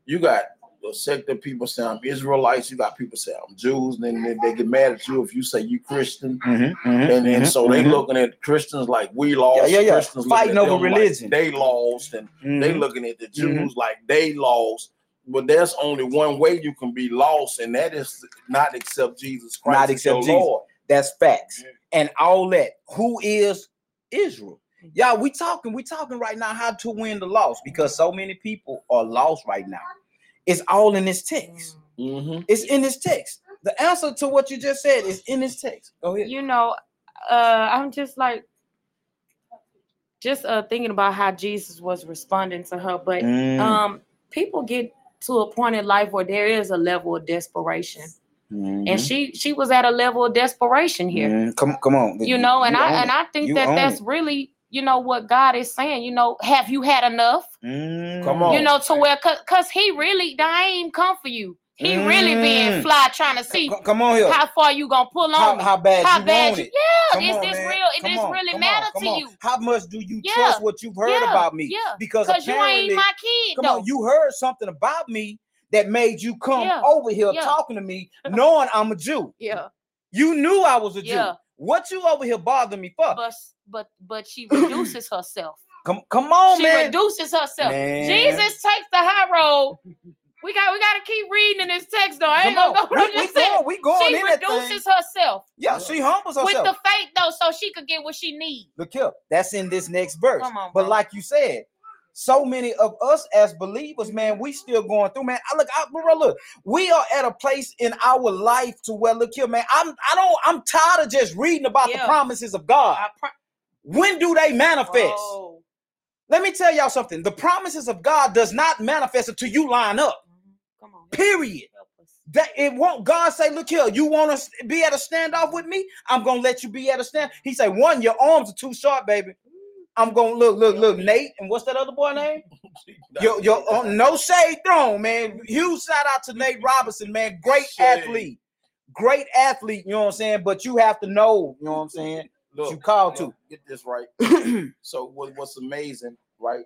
you got a sect of people say I'm Israelites, you got people say I'm Jews, and then they, they get mad at you if you say you Christian. Mm-hmm. mm-hmm and, and mm-hmm, so they mm-hmm. looking at Christians like we lost. Yeah, yeah, yeah. Christians Fighting over them like religion. they lost, and Mm-hmm. they looking at the Jews like they lost. But there's only one way you can be lost, and that is not accept Jesus Christ Not as accept your Jesus. Lord. That's facts. And all that. Who is Israel? Y'all, we talking, we talking right now how to win the loss because so many people are lost right now. It's all in this text. Mm-hmm. It's in this text. The answer to what you just said is in this text. Go ahead. You know, uh, I'm just like, just uh thinking about how Jesus was responding to her, but Mm, um, people get to a point in life where there is a level of desperation, mhm, and she she was at a level of desperation here. mhm. Come, come on. you know and You i and it. i think You that that's it. really you know what God is saying. You know, have you had enough? Mm. Come on. You know, to where cause, cause he really I ain't come for you. He really being Mm. fly trying to see C- come on here. how far you gonna pull on How, how bad How you bad want you- it? yeah, Come is on, this man. real? It Come this on, really matter on, to on. you? How much do you Yeah, trust what you've heard yeah, about me? yeah, Because Cause you apparently, ain't my kid come though. on, you heard something about me that made you come Yeah, over here yeah. talking to me, knowing I'm a Jew. yeah, You knew I was a Jew. What you over here bothering me for? but but but she reduces herself. Come, come on, she man. reduces herself. Man. Jesus takes the high road. We got we got to keep reading in this text though. I ain't Come gonna on. go. We, we going, we going She that thing. reduces herself Yeah, she humbles herself with the faith though, so she could get what she needs. Look here, that's in this next verse. Come on, but bro. like you said, so many of us as believers, man, we still going through, man. I look, I, bro, look, we are at a place in our life to where, look here, man. I'm, I don't, I'm tired of just reading about the promises of God. Pro- When do they manifest? Let me tell y'all something. The promises of God does not manifest until you line up. Mm-hmm. Come on. Period. That it won't. God say, look here, you want to be at a standoff with me? I'm gonna let you be at a stand. He say, one, your arms are too short, baby. I'm gonna look, look, look, Nate, and what's that other boy name? Yo, yo, uh, no shade thrown, man. Huge shout out to Nate Robinson, man. Great Shade. athlete, great athlete. You know what I'm saying? But you have to know, you know what I'm saying? Look, you called to Get this right. So what, what's amazing, right?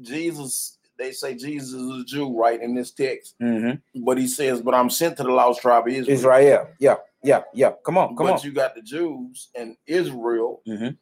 Jesus, they say Jesus is a Jew, right, in this text. mm-hmm. But he says, But I'm sent to the lost tribe of Israel. Israel, yeah, yeah, yeah. Come on, come but on. you got the Jews and Israel, Mhm.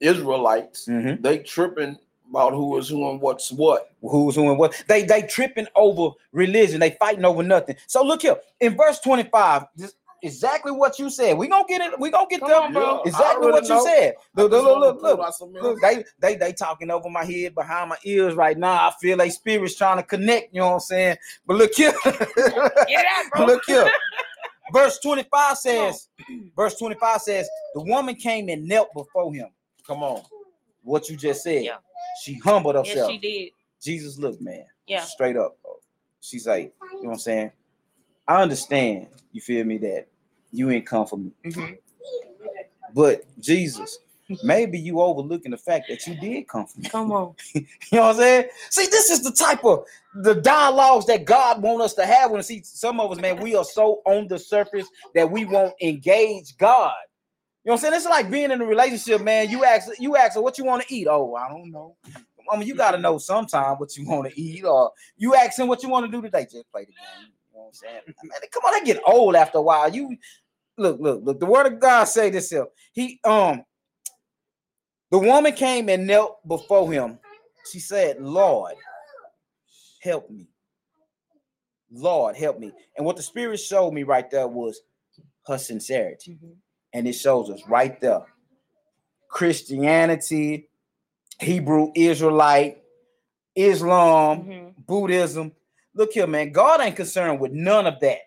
Israelites, Mhm. they tripping about who is who and what's what. who's who and what? They they tripping over religion. They fighting over nothing. So look here in verse 25 this exactly what you said. We gonna get it we gonna get them. there. bro. Exactly already what you know. said. I look look look look, look. they they they talking over my head behind my ears right now. I feel like spirits trying to connect you know what i'm saying? But look here. Get out, look here. Verse 25 says verse 25 says the woman came and knelt before him Come on. what you just said Yeah. she humbled herself. Yes, herself she did. Jesus, look, man. Yeah. Straight up. She's like, you know what I'm saying? I understand, you feel me, that you ain't come for me. Mhm. But Jesus, maybe you overlooking the fact that you did come for me. Come on. You know what I'm saying? See, this is the type of the dialogues that God want us to have when see some of us, man, we are so on the surface that we won't engage God. You know what I'm saying? It's like being in a relationship, man. You ask, you ask her what you want to eat. Oh, I don't know. I mean, you gotta know sometime what you want to eat, or you ask him what you want to do today. Just play the game. You know what I'm saying? Man, come on, they get old after a while. You look, look, look. The word of God say this here. He um the woman came and knelt before him. She said, Lord, help me. Lord, help me. And what the spirit showed me right there was her sincerity. Mhm. And it shows us right there. Christianity, Hebrew Israelite, Islam, Mhm. Buddhism. Look here, man. God ain't concerned with none of that.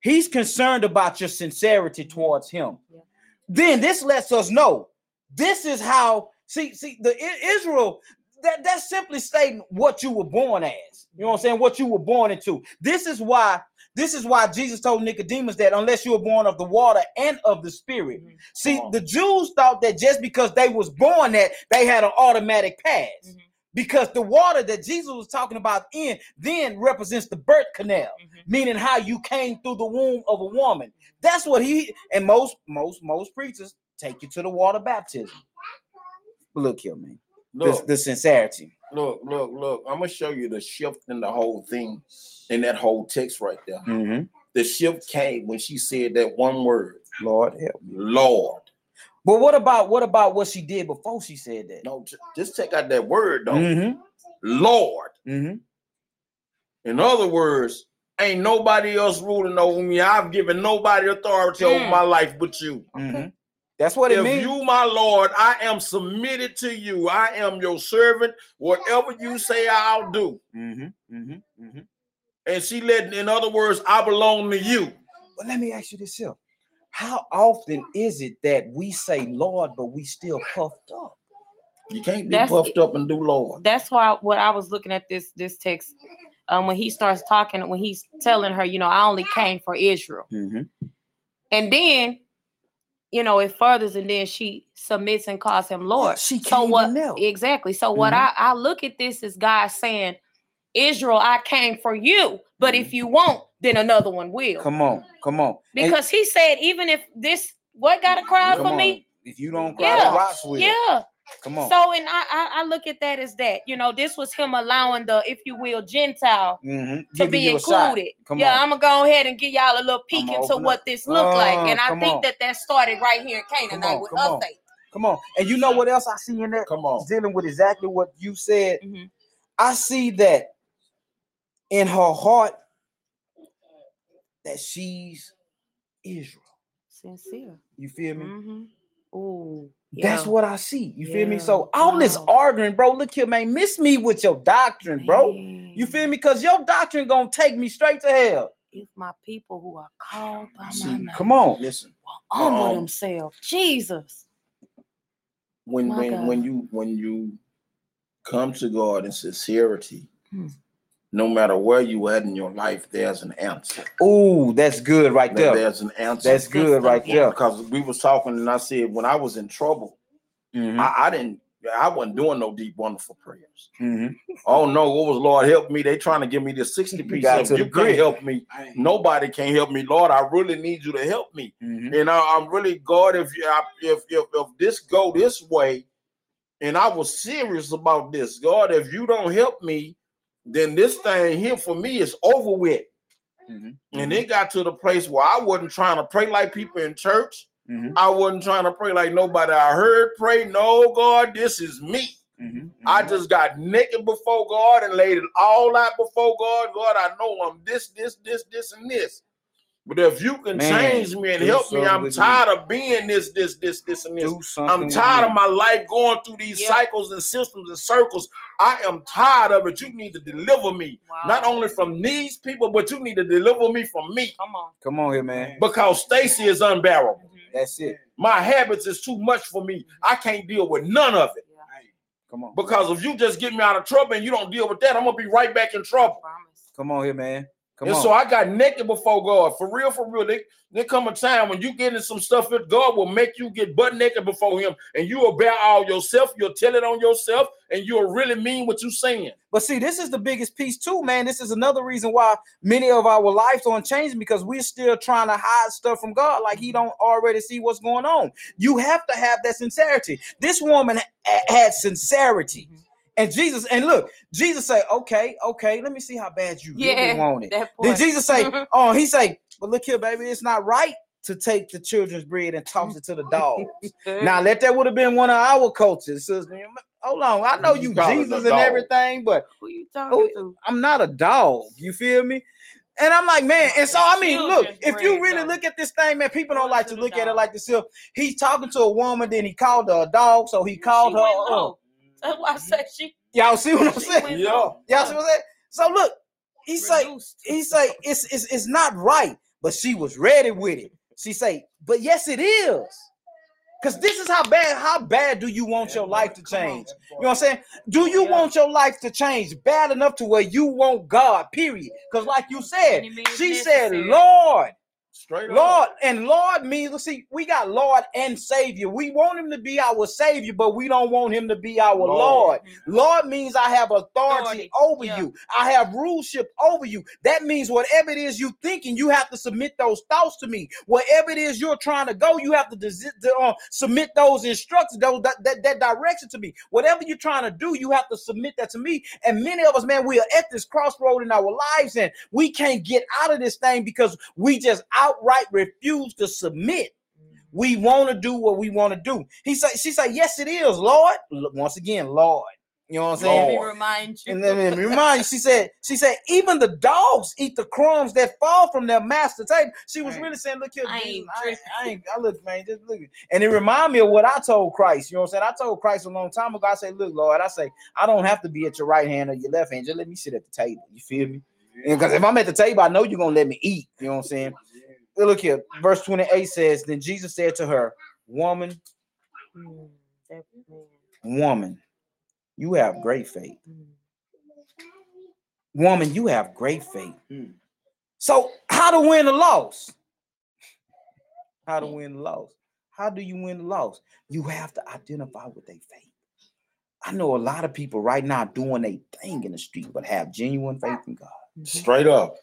He's concerned about your sincerity towards him. Yeah. Then this lets us know this is how see see the Israel that that's simply stating what you were born as. You know what I'm saying? What you were born into. This is why this is why Jesus told Nicodemus that unless you were born of the water and of the spirit. Mhm. See, the Jews thought that just because they was born that they had an automatic pass. Mhm. Because the water that Jesus was talking about in then represents the birth canal, Mhm. meaning how you came through the womb of a woman. That's what he and most most most preachers take you to the water baptism. But look here, man. The, Look, the sincerity. Look, look, look. I'm gonna show you the shift in the whole thing in that whole text right there. Mm-hmm. The shift came when she said that one word, Lord help me. Lord. But what about what about what she did before she said that? No, just check out that word though. Mm-hmm. Lord. Mm-hmm. In other words, ain't nobody else ruling over me. I've given nobody authority over Mm. my life but you. Mm-hmm. That's what it If means. you, my Lord, I am submitted to you. I am your servant. Whatever you say, I'll do. mm-hmm. Mm-hmm. Mm-hmm. And she let, in other words, I belong to you. But let me ask you this here. How often is it that we say Lord, but we still puffed up? You can't be That's- puffed up and do Lord. That's why what I was looking at this this text um when he starts talking when he's telling her, you know, I only came for Israel. Mm-hmm. And then you know, it furthers and then she submits and calls him Lord. She so what exactly. So what Mhm. I, I look at this is God saying, Israel, I came for you, but if you won't, then another one will. Mm-hmm. Come on, come on. And- Because he said, even if this what got a crowd for on. me, If you don't cry, Yeah, the rocks will. yeah. Come on. So and I, I I look at that as that, you know, this was him allowing the, if you will, Gentile mm-hmm. to be included. Come yeah, on. I'm gonna go ahead and give y'all a little peek into what up. this looked like, Uh, and I think on. that that started right here in Canaanite on, with come her on. Come on. And you know what else I see in that? Come on. Dealing with exactly what you said. Mhm. I see that in her heart that she's Israel. Sincere. You feel me? Mm-hmm. Ooh, That's yeah. what I see. You feel me? So all this wow. arguing, bro. Look here, man. Miss me with your doctrine, bro. You feel me? Because your doctrine gonna take me straight to hell. If my people who are called by my name Come on. Listen, humble Um, themselves, Jesus. when My when God. when you when you come to God in sincerity, Hmm. No matter where you at in your life, there's an answer. Oh, that's good right There- there. There's an answer. That's good good right there. because we was talking and I said when I was in trouble, Mhm, I, I didn't I wasn't doing no deep wonderful prayers. mhm. Oh no, what was Lord help me? They trying to give me this 60 piece got of you the can't help me. Hey, Nobody can help me. Lord, I really need you to help me. Mhm. And I, I'm really God. If you I- if, if if this go this way, and I was serious about this, God, if you don't help me, then this thing here for me is over with. Mhm. And it got to the place where I wasn't trying to pray like people in church. Mhm. I wasn't trying to pray like nobody I heard pray. No, God, this is me. Mhm. I just got naked before God and laid it all out before God. God, I know I'm this, this, this, this, and this. But if you can Man, change me and help me, I'm with me. tired of being this, this, this, this, and this. I'm tired of my life going through these Yeah. cycles and systems and circles. I am tired of it. You need to deliver me, Wow. not only from these people, but you need to deliver me from me Come on. Come on here, man. because Stacy is unbearable. Mhm. That's it. My habits is too much for me. I can't deal with none of it Yeah, Come on. because if you just get me out of trouble and you don't deal with that, I'm gonna be right back in trouble. Come on here, man. Come and on. so I got naked before God. For real, for real. There, there come a time when you get in some stuff that God will make you get butt naked before him and you will bear all yourself, you'll tell it on yourself, and you'll really mean what you're saying. But see, this is the biggest piece too, man. This is another reason why many of our lives aren't changing because we're still trying to hide stuff from God, like He don't already see what's going on. You have to have that sincerity. This woman ha- had sincerity, Mhm. And Jesus. And look, Jesus say, "Okay, okay, let me see how bad you really want it." Then. Jesus say, "Oh, he say, but look here, baby, it's not right." To take the children's bread and toss it to the dogs. Now, let that would have been one of our coaches, sister. Hold on, I know You you call it a Jesus and everything, but who you talking to? I'm not a dog. You feel me? And I'm like, man, and so I mean, look, if you really look at this thing, man, people don't like to to look at it like this. So he's talking to a woman, then he called her a dog, so he called She her. Went. That's why I said she. y'all see what I'm saying? went Yeah. Y'all see what I'm saying? So look, he say, he say, it's, it's it's not right, but she was ready with it. She say, but yes, it is. Cause this is how bad, how bad do you want your life to change? You know what I'm saying? Do you Yeah. want your life to change bad enough to where you want God? Period. Because like you said, Any means she said. Lord, Straight up. Lord, and Lord means let's see, we got Lord and Savior. We want him to be our Savior, but we don't want him to be our Lord. Lord. Lord means I have authority, Authority, over yeah. you. I have ruleship over you. That means whatever it is you thinking, you have to submit those thoughts to me. Wherever it is you're trying to go, you have to, desi- to, uh, submit those instructions, those that, that, that direction to me. Whatever you're trying to do, you have to submit that to me. And many of us, man, we are at this crossroad in our lives, and we can't get out of this thing because we just outright refuse to submit. Mm-hmm. We want to do what we want to do. He said, she said, Yes, it is, Lord. Once again, Lord. You know what I'm saying? Let me remind you. And then let me remind you, she said, she said, even the dogs eat the crumbs that fall from their master table. She was Right. really saying, look here, I Jesus, ain't I, ain't, I ain't, I look, man, just look. And it reminded me of what I told Christ. You know what I'm saying? I told Christ a long time ago. I said, look, Lord, I say, I don't have to be at your right hand or your left hand. Just let me sit at the table. You feel me? Mm-hmm. Because if I'm at the table, I know you're gonna let me eat. You know what I'm saying? Look here, verse 28 says, Then Jesus said to her, Woman, woman, you have great faith. Woman, you have great faith. So, how to win the loss? How to win the loss? How do you win the loss? You have to identify with their faith. I know a lot of people right now doing a thing in the street, but have genuine faith in God. Straight up.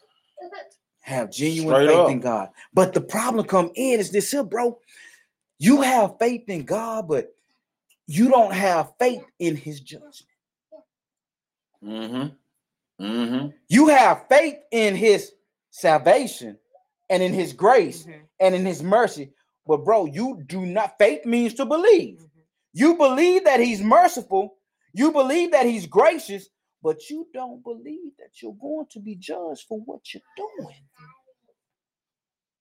Have genuine Straight faith up. in God. But the problem come in is this here, bro. You have faith in God, but you don't have faith in his judgment. Mm-hmm. Mm-hmm. You have faith in his salvation and in his grace Mhm. and in his mercy. But bro, you do not faith means to believe. Mhm. You believe that he's merciful, you believe that he's gracious, but you don't believe that you're going to be judged for what you're doing.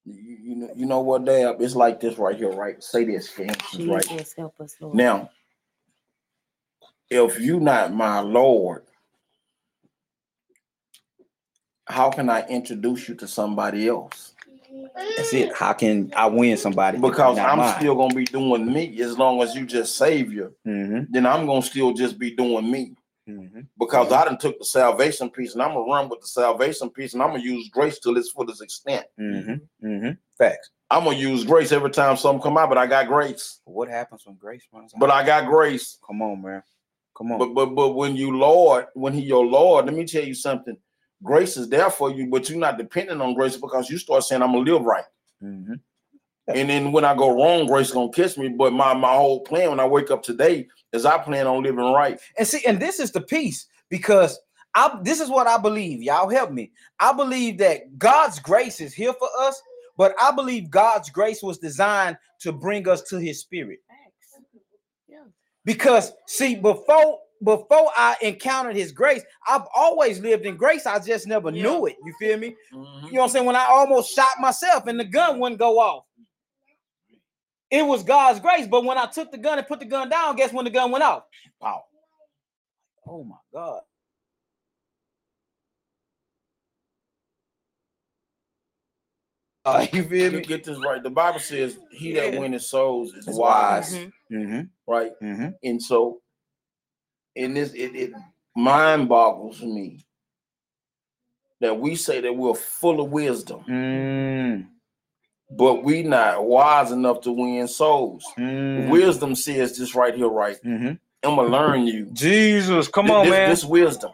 You, you know, you know what, Dab? It's like this right here, right? Say this for instance, right? Jesus, help us, Lord. Now, if you not my Lord, how can I introduce you to somebody else? That's it. How can I win somebody? Because I'm mine? still gonna be doing me as long as you just Savior, Mhm, then I'm gonna still just be doing me. Mhm. Because I done took the salvation piece and I'm gonna run with the salvation piece and I'm gonna use grace till its fullest extent. Mm-hmm. Mm-hmm. Facts. I'm gonna use grace every time something come out, but I got grace. What happens when grace runs out? But I got grace. come on, man. Come on. But but but when you Lord, when He your Lord, let me tell you something. Grace is there for you, but you're not dependent on grace because you start saying, I'm gonna live right. Mhm. And then when I go wrong, grace gonna kiss me. But my my whole plan when I wake up today is I plan on living right. And see, and this is the piece because I this is what I believe. Y'all help me. I believe that God's grace is here for us, but I believe God's grace was designed to bring us to his spirit. Facts. Yeah. Because see, before before I encountered his grace, I've always lived in grace. I just never Yeah. knew it. You feel me? Mm-hmm. You know what I'm saying? When I almost shot myself and the gun wouldn't go off. It was God's grace. But when I took the gun and put the gun down, guess when the gun went off? Pow. Oh my God. Uh, you feel Get, me? get this right. The Bible says, "He that Yeah. winneth souls is Is wise." wise. Mhm. Mm-hmm. Right. Mm-hmm. And so, in this, it, it mind boggles me that we say that we're full of wisdom, Mm, but we not wise enough to win souls. mm, Wisdom says this right here, right? mhm. I'm gonna learn you. Jesus, come on, this, man. This wisdom.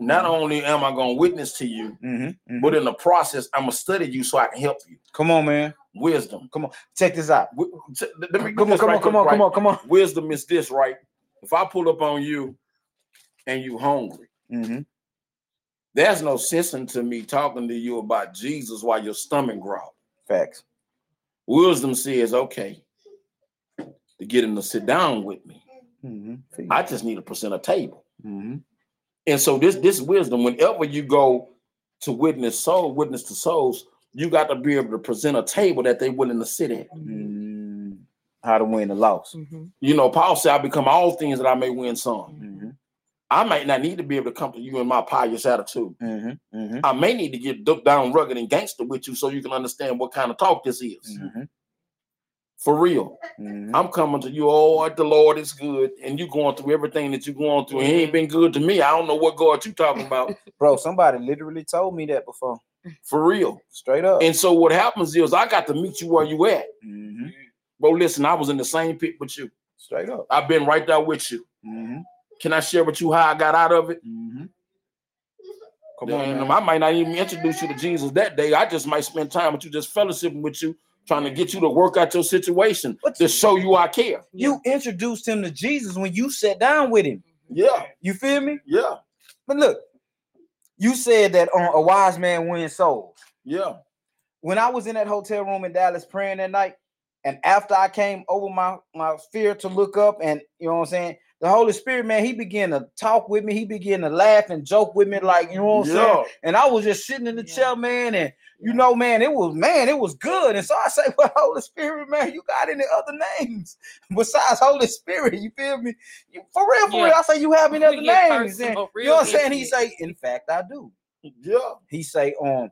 Not only am I gonna witness to you, Mhm, mhm. but in the process, I'm gonna study you so I can help you. Come on, man. Wisdom. Come on. Check this out. T- Let me Come on, come on, come on, come on, come on. Wisdom is this, right? If I pull up on you and you hungry, Mm-hmm. There's no sense into me talking to you about Jesus while your stomach growls. Facts. Wisdom says, okay, to get him to sit down with me, Mm-hmm. I just need to present a table. mm-hmm. And so this this wisdom, whenever you go to witness soul, witness to souls, you got to be able to present a table that they're willing to sit at. Mm, how to win the loss. Mhm. You know, Paul said, I become all things that I may win some. Mm-hmm. I might not need to be able to come to you in my pious attitude. Mm-hmm. Mm-hmm. I may need to get ducked down rugged and gangster with you so you can understand what kind of talk this is. Mm-hmm. For real. Mm-hmm. I'm coming to you, oh, the Lord is good, and you're going through everything that you're going through. He ain't been good to me. I don't know what God you talking about. Bro, somebody literally told me that before. For real. Straight up. And so what happens is I got to meet you where you at. mm-hmm. Bro, listen, I was in the same pit with you. Straight up. I've been right there with you. Can I share with you how I got out of it? Mm-hmm. Come on, man. I might not even introduce you to Jesus that day. I just might spend time with you, just fellowshipping with you, trying to get you to work out your situation But to show you I care. you introduced him to Jesus when you sat down with him. Yeah, You feel me? yeah, But look, you said that on a wise man wins souls. yeah. When I was in that hotel room in Dallas praying that night, and after I came over my my fear to look up, and you know what I'm saying, the Holy Spirit, man, he began to talk with me. He began to laugh and joke with me, like you know what I'm saying. And I was just sitting in the Yeah. chair, man, and you know, man, it was man, it was good. And so I say, well, Holy Spirit, man, you got any other names besides Holy Spirit? You feel me? You- For real, for Yeah. real. I say, you have any other names? And, you know what I'm saying? He say, in fact, I do. yeah. He say, um,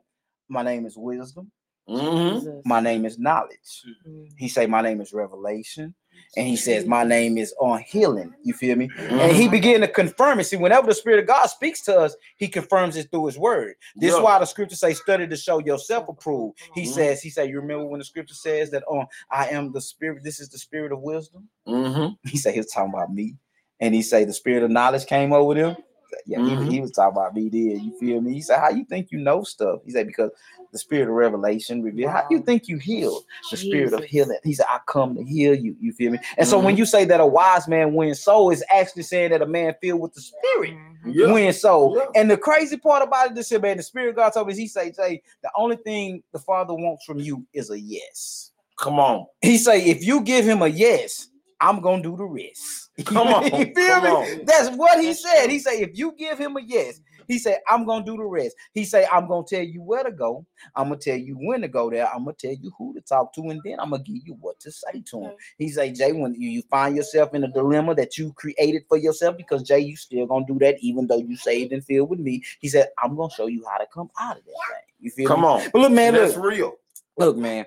my name is Wisdom. Mhm. My name is knowledge. Mhm. He say my name is revelation. And he says, My name is on healing. You feel me? And he Mhm. began to confirm it. See, whenever the Spirit of God speaks to us, he confirms it through his word. This is why the scripture say, study to show yourself approved. He Mhm. says, He said, You remember when the scripture says that um, I am the spirit, this is the spirit of wisdom. Mhm. He said he was talking about me. And he say the spirit of knowledge came over them. Yeah, he, Mhm. he was talking about me there. You feel me? He said, How you think you know stuff? He said, Because the spirit of revelation reveal. How you think you heal? The spirit of healing. He said, I come to heal you. You feel me? And so when Mhm. you say that a wise man wins soul, is actually saying that a man filled with the spirit Mhm. Yeah. wins soul. Yeah. And the crazy part about it, this here, man, the spirit of God told me, he say, say, the only thing the father wants from you is a yes. Come on. He say, if you give him a yes, I'm gonna do the rest. Come on, you feel me? on. That's what he said. He said, if you give him a yes, he said, I'm gonna do the rest. He said, I'm gonna tell you where to go. I'm gonna tell you when to go there. I'm gonna tell you who to talk to, and then I'm gonna give you what to say to him. He say, Jay, when you, you find yourself in a dilemma that you created for yourself, because Jay, you still gonna do that, even though you saved and filled with me. He said, I'm gonna show you how to come out of that thing. You feel Come me? on. But look, man, That's look, real. look, man.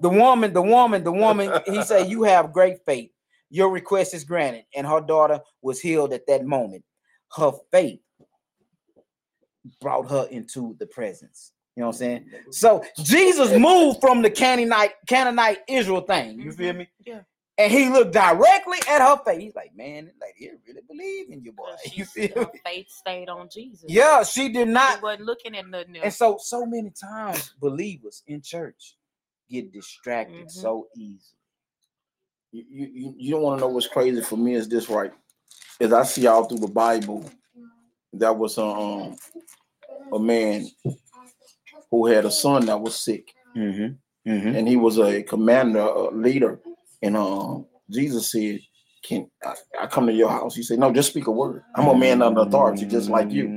The woman, the woman, the woman, he said, You have great faith. Your request is granted. And her daughter was healed at that moment. Her faith brought her into the presence. You know what I'm saying? So Jesus moved from the Canaanite, Canaanite Israel thing. You feel Mhm. me? Yeah. And he looked directly at her face. He's like, man, this lady here really believe in you, boy. You she- feel her me? faith stayed on Jesus. Yeah, she did She not. wasn't looking at nothing else. And so, so many times believers in church get distracted Mhm. so easy. You, you, you- don't want to know what's crazy for me is this right? Is I see all through the Bible that was um a man who had a son that was sick, Mm-hmm. Mm-hmm. and he was a commander, a leader, and um Jesus said, "Can I, I come to your house?" He said, "No, just speak a word. I'm a man under authority, just like you.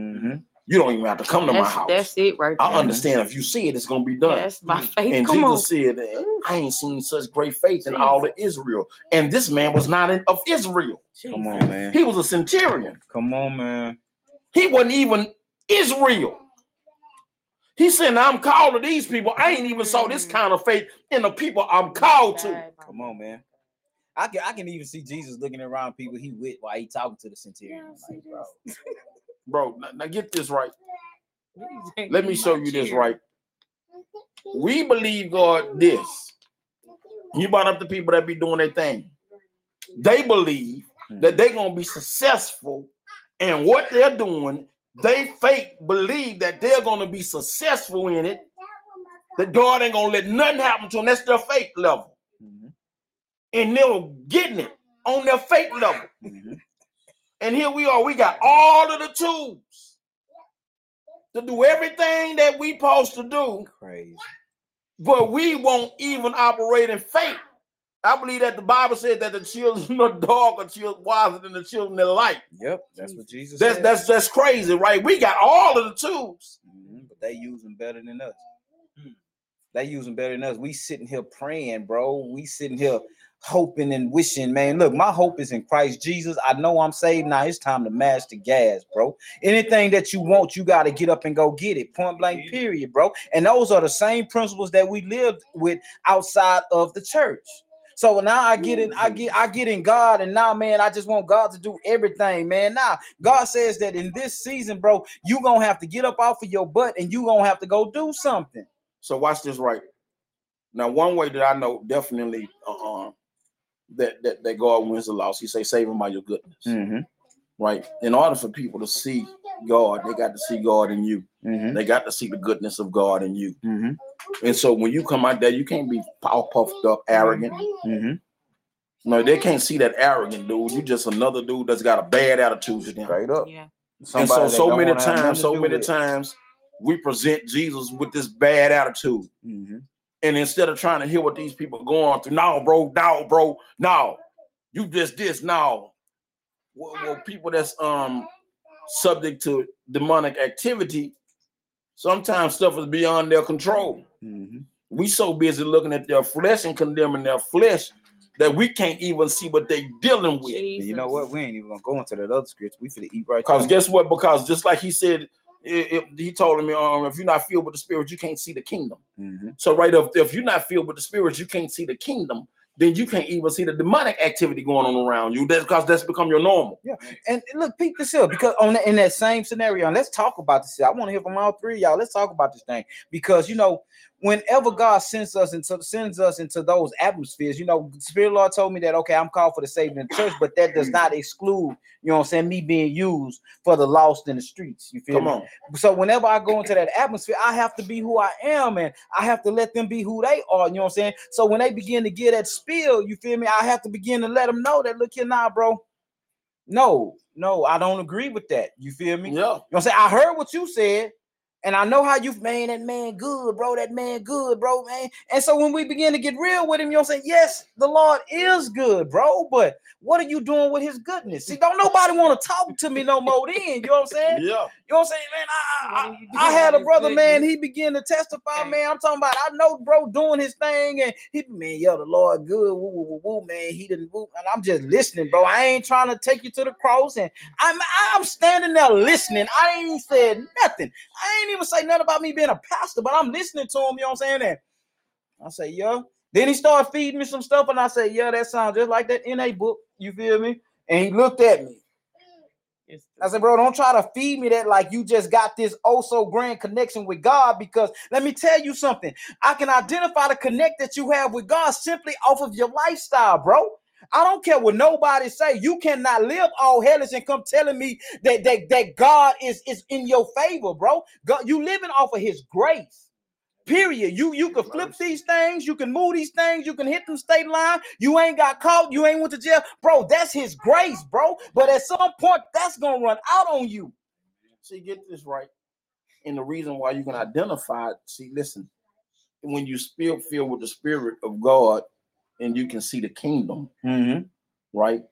You don't even have to come to my house. that's it right there. I understand if you see it, it's gonna be done." That's my mm-hmm. faith. And Come on. Jesus said, I ain't seen such great faith in all of Israel. And this man was not in, of Israel. Come on, man. He was a centurion. Come on, man. He wasn't even Israel. He said, I'm called to these people. I ain't even saw this mm-hmm. kind of faith in the people I'm called to. Come on, man. I can I can even see Jesus looking around people he with while he talking to the centurion. Yeah, Like, bro. Bro, now, now get this right. Let me show you this right. We believe God this. You brought up the people that be doing their thing. They believe that they're gonna be successful in what they're doing. They faith believe that they're gonna be successful in it. That God ain't gonna let nothing happen to them. That's their faith level. Mhm. And they're getting it on their faith level. And here we are, we got all of the tools to do everything that we supposed to do, Crazy. but we won't even operate in faith. I believe that the Bible said that the children of dark are children wiser than the children of light. Yep, that's what Jesus That's said. that's that's crazy, right? We got all of the tools. Mhm, But they use them better than us. They use them better than us. We sitting here praying, bro. We sitting here hoping and wishing, man. Look, my hope is in Christ Jesus. I know I'm saved now. It's time to mash the gas, bro. Anything that you want, you got to get up and go get it. Point blank, period, bro. And those are the same principles that we lived with outside of the church. So now I get in, I get, I get in God, and now, man, I just want God to do everything, man. Now God says that in this season, bro, you gonna have to get up off of your butt and you gonna have to go do something. So watch this right. Now, one way that I know definitely uh, that, that that God wins the loss, he say, save him by your goodness. Mm-hmm. Right. In order for people to see God, they got to see God in you. Mm-hmm. They got to see the goodness of God in you. Mm-hmm. And so when you come out there, you can't be all puffed up, arrogant. Mm-hmm. No, they can't see that arrogant dude. You just another dude that's got a bad attitude to them. Straight up. Yeah. And so so many wanna have nothing times, so many it. times, we present Jesus with this bad attitude. And instead of trying to hear what these people are going through, no, bro, no, bro, no, you just this, no. Well, well, people that's um subject to demonic activity, sometimes stuff is beyond their control. Mhm. We so busy looking at their flesh and condemning their flesh that we can't even see what they're dealing with. And you know what? We ain't even gonna go into that other scripture. We finna eat right Because guess what? Because just like he said If, if- he told me, um, if you're not filled with the spirit, you can't see the kingdom. Mhm. So right up, if you're not filled with the spirit, you can't see the kingdom. Then you can't even see the demonic activity going on around you. That's because that's become your normal. And and look, peep this up because on that, in that same scenario, let's talk about this. I want to hear from all three of y'all. Let's talk about this thing because you know, whenever God sends us into sends us into those atmospheres, you know, Spirit Lord told me that okay, I'm called for the saving of the church, but that does not exclude, you know, what I'm saying me being used for the lost in the streets. You feel Come me? on. So whenever I go into that atmosphere, I have to be who I am, and I have to let them be who they are. You know what I'm saying? So when they begin to get that spill, you feel me? I have to begin to let them know that look here now, bro. No, no, I don't agree with that. You feel me? Yeah. You know what I'm saying? I heard what you said, and I know how you've man, that man good, bro. That man good, bro, man. And so when we begin to get real with him, you know what I'm saying? Yes, the Lord is good, bro. But what are you doing with his goodness? See, don't nobody want to talk to me no more then. You know what I'm saying? Yeah. You know what I'm saying, man? I, I, I, I had a brother, man. He began to testify, man. I'm talking about, I know, bro, doing his thing, and he, man, yo, the Lord good, woo, woo, woo, woo, man. He didn't, woo, and I'm just listening, bro. I ain't trying to take you to the cross, and I'm, I'm standing there listening. I ain't said nothing. I ain't even say nothing about me being a pastor, but I'm listening to him. You know what I'm saying? And I say, yeah. Then he started feeding me some stuff, and I said, yeah, that sounds just like that NA book. You feel me? And he looked at me. I said, bro, don't try to feed me that like you just got this oh so grand connection with God. Because let me tell you something. I can identify the connect that you have with God simply off of your lifestyle, bro. I don't care what nobody say. You cannot live all hellish and come telling me that that, that God is, is in your favor, bro. God, you living off of his grace. Period. You you can flip these things, you can move these things, you can hit them state line. You ain't got caught, you ain't went to jail, bro. That's his grace, bro. But at some point, that's gonna run out on you. See, get this right. And the reason why you can identify see, listen, when you spill filled with the spirit of God and you can see the kingdom, mm-hmm. right?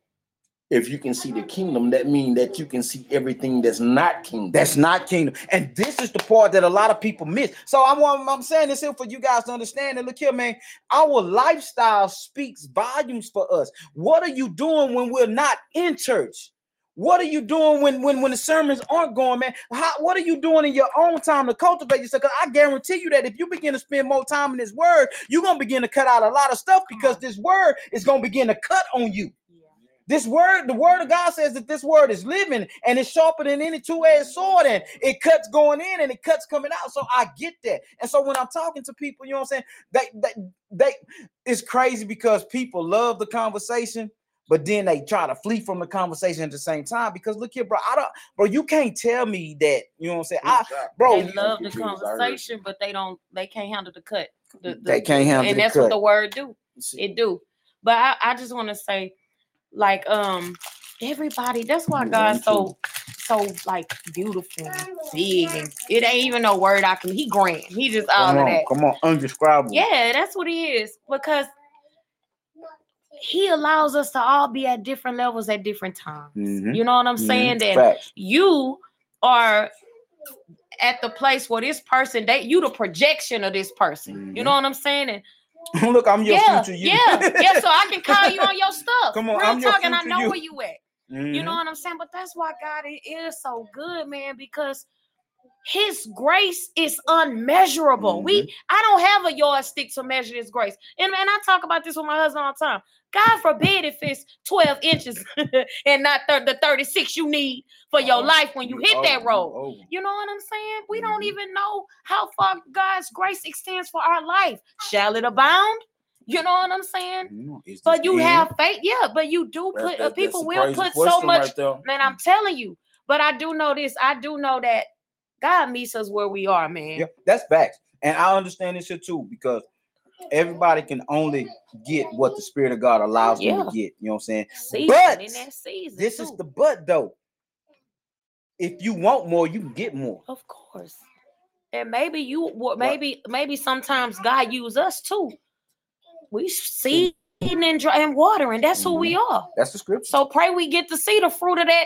If you can see the kingdom, that means that you can see everything that's not kingdom. That's not kingdom. And this is the part that a lot of people miss. So I want I'm saying this here for you guys to understand. And look here, man, our lifestyle speaks volumes for us. What are you doing when we're not in church? What are you doing when when when the sermons aren't going, man? How, what are you doing in your own time to cultivate yourself? Because I guarantee you that if you begin to spend more time in this word, you're gonna begin to cut out a lot of stuff because this word is gonna begin to cut on you. yeah. This word, the word of God says that this word is living and it's sharper than any two-edged sword, and it cuts going in and it cuts coming out. So I get that. And so when I'm talking to people, you know what I'm saying? They they they it's crazy because people love the conversation, but then they try to flee from the conversation at the same time. Because look here, bro, I don't bro, you can't tell me that, you know what I'm saying? I bro, They love the conversation, but they don't. They can't handle the cut. The, the, they can't handle and the that's cut. what the word do. It do. But I, I just want to say, like, um, everybody. That's why God's so so like beautiful, big, and it ain't even no word I can. He grand. He just all come of that. come on, undescribable. Yeah, that's what he is. Because he allows us to all be at different levels at different times. Mhm, You know what I'm mhm, saying? That facts. you are at the place where this person, they you the projection of this person. You Mhm. know what I'm saying? And Look, I'm your yeah, future you. yeah, yeah. So I can call you on your stuff. Come on, Real I'm your talk, and I know you. where you at. You know what I'm saying? But that's why God is so good, man, because his grace is unmeasurable. Mm-hmm. We I don't have a yardstick to measure his grace. And, and I talk about this with my husband all the time. God forbid if it's 12 inches and not thir- the 36 you need for your Uh-oh. life when you hit over, that road. over. You know what I'm saying? We don't Mhm. even know how far God's grace extends for our life. Shall it abound? You know what I'm saying? Mm, But you the have faith, yeah. But you do put that- uh, people will put so much right man, I'm telling you. But I do know this. I do know that God meets us where we are, man. Yeah, that's facts. And I understand this too because everybody can only get what the Spirit of God allows them to get. You know what I'm saying? Season But in that season. This is the but though. If you want more, you can get more. of course. And maybe you well, Right. maybe maybe sometimes God use us too. We seeding and dry and watering. That's who we are. That's the scripture. So pray we get to see the fruit of that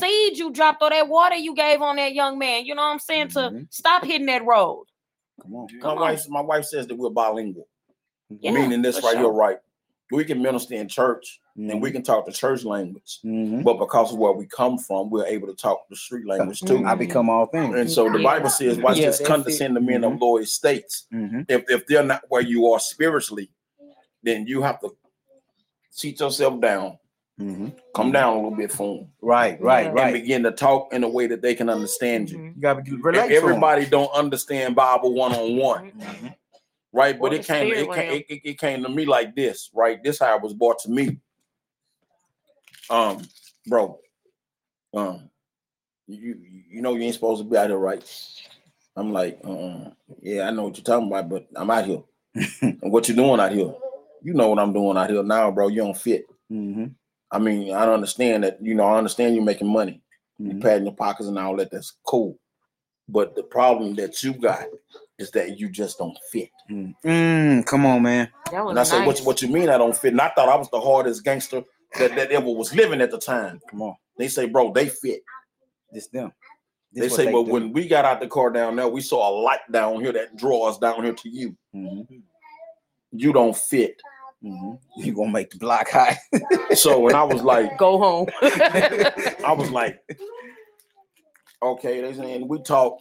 seed you dropped or that water you gave on that young man. You know what I'm saying? To Mhm. stop hitting that road. Come on. My on. wife, my wife says that we're bilingual, Yeah, meaning this for right here, sure. right? we can minister in church and we Mhm. can talk the church language, Mhm. but because of where we come from, we're able to talk the street language too. I become all things. And so the Bible says, "Watch Yeah, this that's condescend to men of low estates." Mhm. If if they're not where you are spiritually, then you have to seat yourself down, Mhm. come down a little bit for them, Right, right, and right. begin to talk in a way that they can understand you. You gotta be relate If everybody don't understand Bible one on one. Right? But it came, it came, it, it- it came to me like this, right? This how it was brought to me. Um, bro, um, you you know you ain't supposed to be out here, right? I'm like, uh, yeah, I know what you're talking about, but I'm out here. and what you doing out here? You know what I'm doing out here now, bro. You don't fit. Mhm. I mean, I don't understand that. You know, I understand you're making money, you're patting your pockets and all that. That's cool. But the problem that you got is that you just don't fit. Mm. Mm, come on, man. And I said, what, nice. what you mean I don't fit? And I thought I was the hardest gangster that, that ever was living at the time. Come on. They say, bro, they fit. It's them. They This what say, but do. when we got out the car down there, we saw a light down here that draws down here to you. Mhm. You don't fit. Mhm. you gonna make the block high. So when I was like, Go home. I was like, okay, they saying we talk,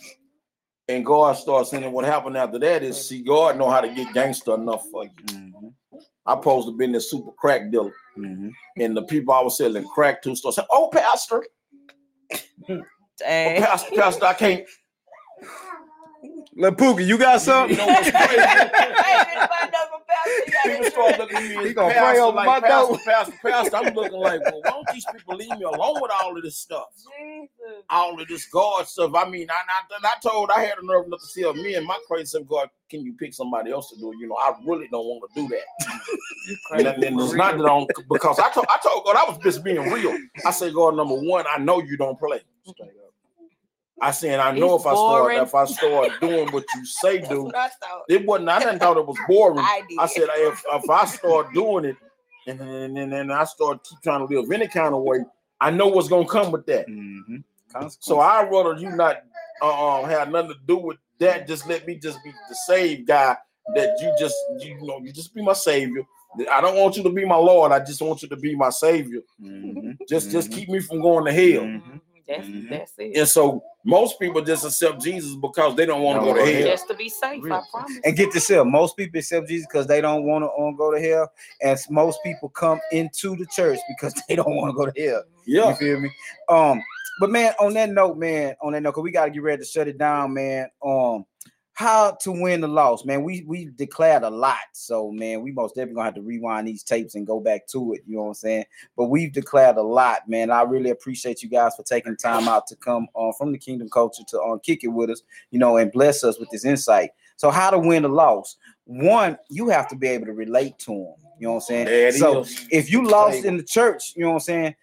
and God starts saying what happened after that is see, God know how to get gangster enough for you. Mhm. I supposed to been this super crack dealer, Mhm. and the people I was selling crack to start saying, "Oh, pastor, oh, pastor, pastor, I can't." Look, Pookie, you got something? You know what's crazy? People start looking at me He gonna pastor, pray over like, my pastor, door. pastor, pastor. I'm looking like, well, why don't these people leave me alone with all of this stuff? all of this God stuff. I mean, I, I, I told I had a nerve enough to tell me and my crazy self, God, can you pick somebody else to do it? You know, I really don't want to do that. and then it's not that I don't because I told I told God I was just being real. I said, God, number one, I know you don't play. I said, I know It's if I start if I start doing what you say do, That's what I thought. it wasn't. I didn't thought it was boring. I. I said, if if I start doing it, and then and then I start keep trying to live any kind of way, I know what's gonna come with that. Mhm. So I rather you not uh, have nothing to do with that. Just let me just be the saved guy. That you just you know you just be my savior. I don't want you to be my Lord. I just want you to be my savior. Mhm. Just just Mhm. keep me from going to hell. That's Mhm. that's it. And so most people just accept Jesus because they don't want to Don't go to hell. Just to be safe, I promise. And get this here, most people accept Jesus because they don't want to um, go to hell, and most people come into the church because they don't want to go to hell. Yeah. You feel me? Um, but man, on that note, man, on that note, cause we gotta get ready to shut it down, man. Um, how to win the loss, man. We we declared a lot, so man, we most definitely gonna have to rewind these tapes and go back to it. You know what I'm saying? But we've declared a lot, man. I really appreciate you guys for taking time out to come on from the Kingdom Culture to um, kick it with us, you know, and bless us with this insight. So, how to win the loss? One, you have to be able to relate to them. You know what I'm saying? So, is. if you lost in the church, you know what I'm saying?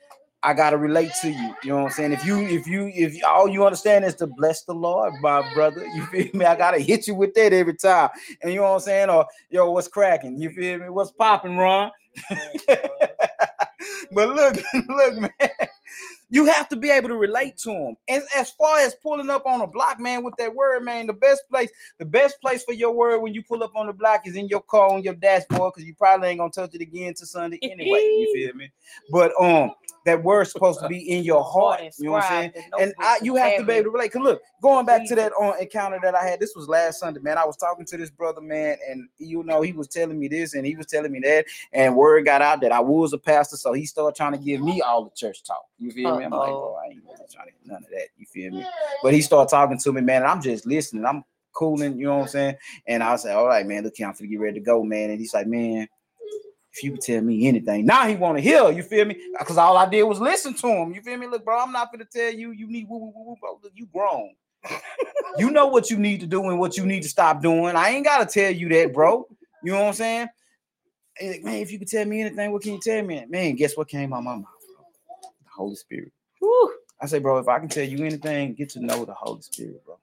I gotta relate to you. You know what I'm saying? If you if you if all you understand is to bless the Lord, my brother, you feel me? I gotta hit you with that every time. And you know what I'm saying? Or yo, what's cracking? You feel me? What's popping, Ron? but look, look, man. You have to be able to relate to them. And as far as pulling up on a block, man, with that word, man, the best place, the best place for your word when you pull up on the block is in your car on your dashboard, because you probably ain't gonna touch it again to Sunday anyway. You feel me? But um, that word's supposed to be in your heart. You know what I'm saying? And I, you have to be able to relate. Cause look, going back to that on encounter that I had, this was last Sunday, man. I was talking to this brother, man, and you know he was telling me this and he was telling me that, and word got out that I was a pastor, so he started trying to give me all the church talk. You feel me? I'm like, bro, oh, I ain't really trying to get none of that. You feel me? But he started talking to me, man, and I'm just listening. I'm cooling, you know what I'm saying? And I said, all right, man, look, here, I'm finna get ready to go, man. And he's like, man, if you could tell me anything, now he want to hear, you feel me? Because all I did was listen to him. You feel me? Look, bro, I'm not gonna tell you you need woo woo woo woo, bro. Look, you grown. you know what you need to do and what you need to stop doing. I ain't gotta tell you that, bro. You know what I'm saying? Like, man, if you could tell me anything, what can you tell me? Man, guess what came out my mouth? Holy Spirit. Whew, I say, bro, if I can tell you anything, get to know the Holy Spirit, bro.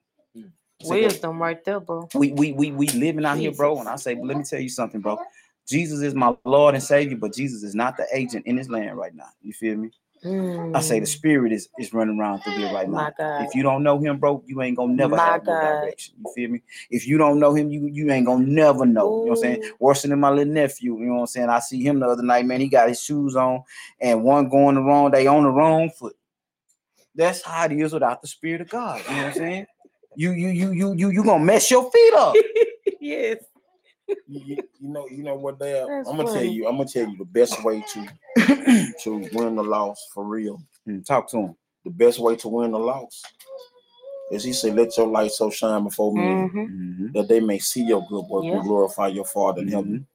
Say, bro, wisdom right there, bro. we we we we living out here, bro. And I say, let me tell you something, bro. Jesus is my Lord and Savior, but Jesus is not the agent in this land right now. You feel me? I say the Mm, spirit is is running around through here right now. If you don't know him, bro, you ain't gonna never My have no direction. You feel me? If you don't know him, you you ain't gonna never know. You know what I'm saying? Ooh. Worse than my little nephew. You know what I'm saying? I see him the other night, man. He got his shoes on, and one going the wrong, they on the wrong foot. That's how it is without the spirit of God. You know what I'm saying? You you you you you you gonna mess your feet up. yes. You, you- you know, you know what they are. That's I'm gonna tell you. I'm gonna tell you the best way to to win the loss for real. Mm, Talk to him. The best way to win the loss is he said, "Let your light so shine before men hmm Mhm. that they may see your good work Yeah. and glorify your Father in heaven." Mhm.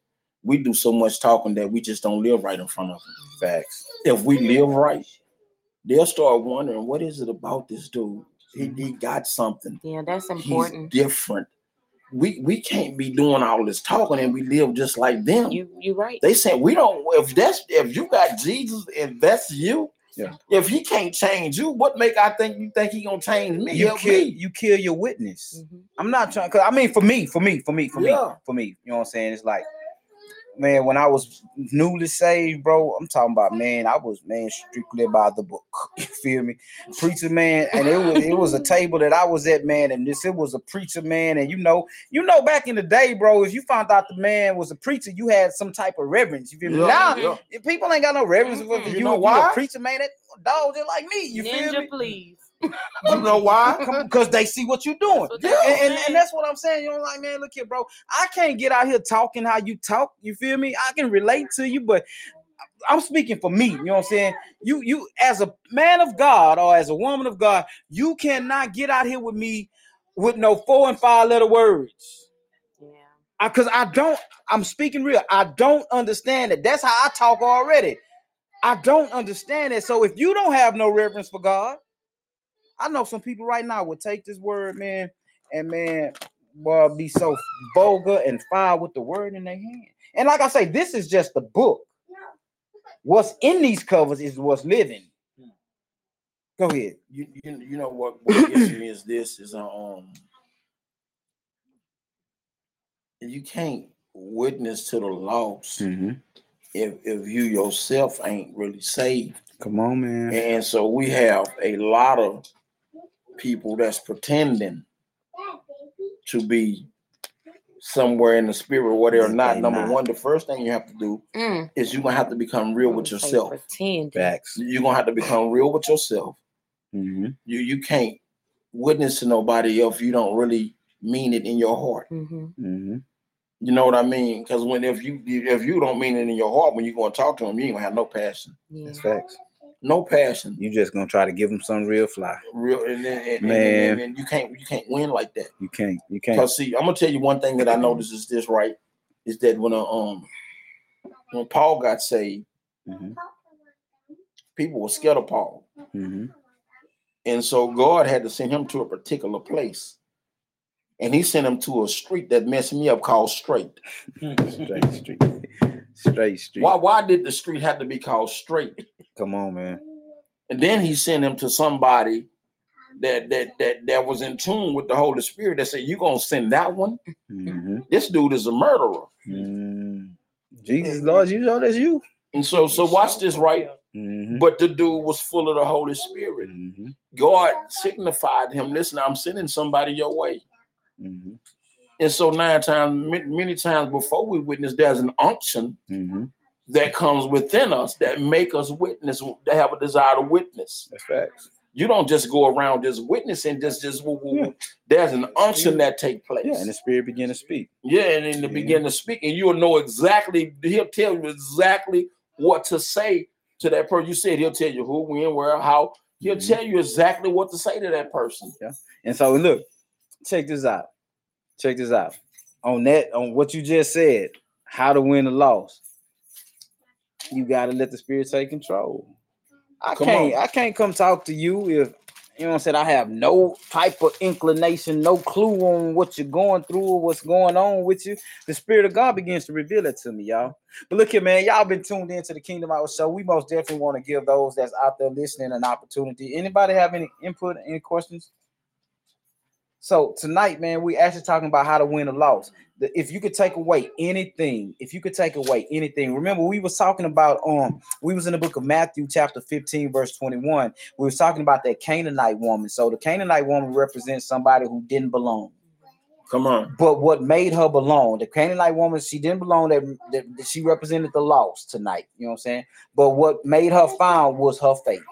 We do so much talking that we just don't live right in front of them. Facts. If we live right, they'll start wondering, "What is it about this dude? He, he got something. Yeah, that's He's important. different." We we can't be doing all this talking and we live just like them. You you right. They say we don't. If that's if you got Jesus and that's you, Yeah. If he can't change you, what make I think you think he gonna change me? You Help kill me. you kill your witness. Mhm. I'm not trying cause I mean for me, for me, for me, for me, for me. You know what I'm saying? It's like, man, when I was newly saved, bro, I'm talking about man, I was man strictly by the book. You feel me? Preacher man, and it was it was a table that I was at, man, and this it was a preacher man, and you know, you know, back in the day, bro, if you found out the man was a preacher, you had some type of reverence. You feel me? Yeah, now yeah. people ain't got no reverence for you, You you know know why? why? a preacher man, that dog just like me. You feel Ninja, me? please. You know why? Because they see what you're doing. That's what And, they're and, and that's what I'm saying. You know, like, man, look here, bro. I can't get out here talking how you talk. You feel me? I can relate to you, but I'm speaking for me. You know what I'm saying? You, you, as a man of God or as a woman of God, you cannot get out here with me with no four and five letter words. Yeah. Because I, don't, I'm speaking real. I don't understand it. That's how I talk already. I don't understand it. So if you don't have no reverence for God, I know some people right now would take this word, man, and man, boy, be so vulgar and foul with the word in their hand. And like I say, this is just the book. What's in these covers is what's living. Go ahead. You, you, you know what, what gets me is this is um you can't witness to the loss Mm-hmm. if if you yourself ain't really saved. Come on, man. And so we have a lot of people that's pretending to be somewhere in the spirit where they're They not. Number not. one, the first thing you have to do Mm. is you're gonna have to become real with yourself. Pretending. Facts. You're gonna have to become real with yourself. Mm-hmm. You you can't witness to nobody else if you don't really mean it in your heart. hmm Mm-hmm. You know what I mean? Because when if you if you don't mean it in your heart when you're going to talk to them, you ain't gonna have no passion, Yeah. That's facts. No passion. You just gonna try to give them some real fly. Real and then and, Man. and, and you can't you can't win like that. You can't. You can't. Because see, I'm gonna tell you one thing that I noticed is this right is that when uh, um when Paul got saved, Mm-hmm. people were scared of Paul, Mm-hmm. and so God had to send him to a particular place, and He sent him to a street that messed me up called Straight. Straight street. Straight street. Why why did the street have to be called Straight? Come on, man. And then He sent him to somebody that that that that was in tune with the Holy Spirit that said, "You gonna send that one? Mm-hmm. This dude is a murderer." Mm. Jesus, Lord, you know that's you. And so so watch this right. Mm-hmm. But the dude was full of the Holy Spirit. Mm-hmm. God signified him, listen, I'm sending somebody your way. Mm-hmm. And so nine times, many times before we witness, there's an unction Mm-hmm. that comes within us that make us witness, that have a desire to witness. That's facts. You don't just go around just witnessing, just just woo, woo, Yeah. there's an unction that take place. Yeah, and the spirit begin to speak. Yeah, and in the Yeah. begin to speak, and you'll know exactly, he'll tell you exactly what to say to that person. You said he'll tell you who, when, where, how. He'll Mhm. tell you exactly what to say to that person. Yeah. And so look, check this out. Check this out. On that, on what you just said, how to win a loss. You gotta let the spirit take control. I Come can't, on. I can't come talk to you if you know what I'm saying. I have no type of inclination, no clue on what you're going through or what's going on with you. The spirit of God begins to reveal it to me, y'all. But look here, man, y'all been tuned into the Kingdom Hour Show. We most definitely want to give those that's out there listening an opportunity. Anybody have any input, any questions? So tonight, man, we actually talking about how to win a loss. The- If you could take away anything, if you could take away anything, remember we was talking about um we was in the book of Matthew chapter 15 verse 21. We was talking about that Canaanite woman. So the Canaanite woman represents somebody who didn't belong. Come on. But what made her belong, the Canaanite woman, she didn't belong. That, that, that she represented the lost tonight. You know what I'm saying? But what made her found was her faith,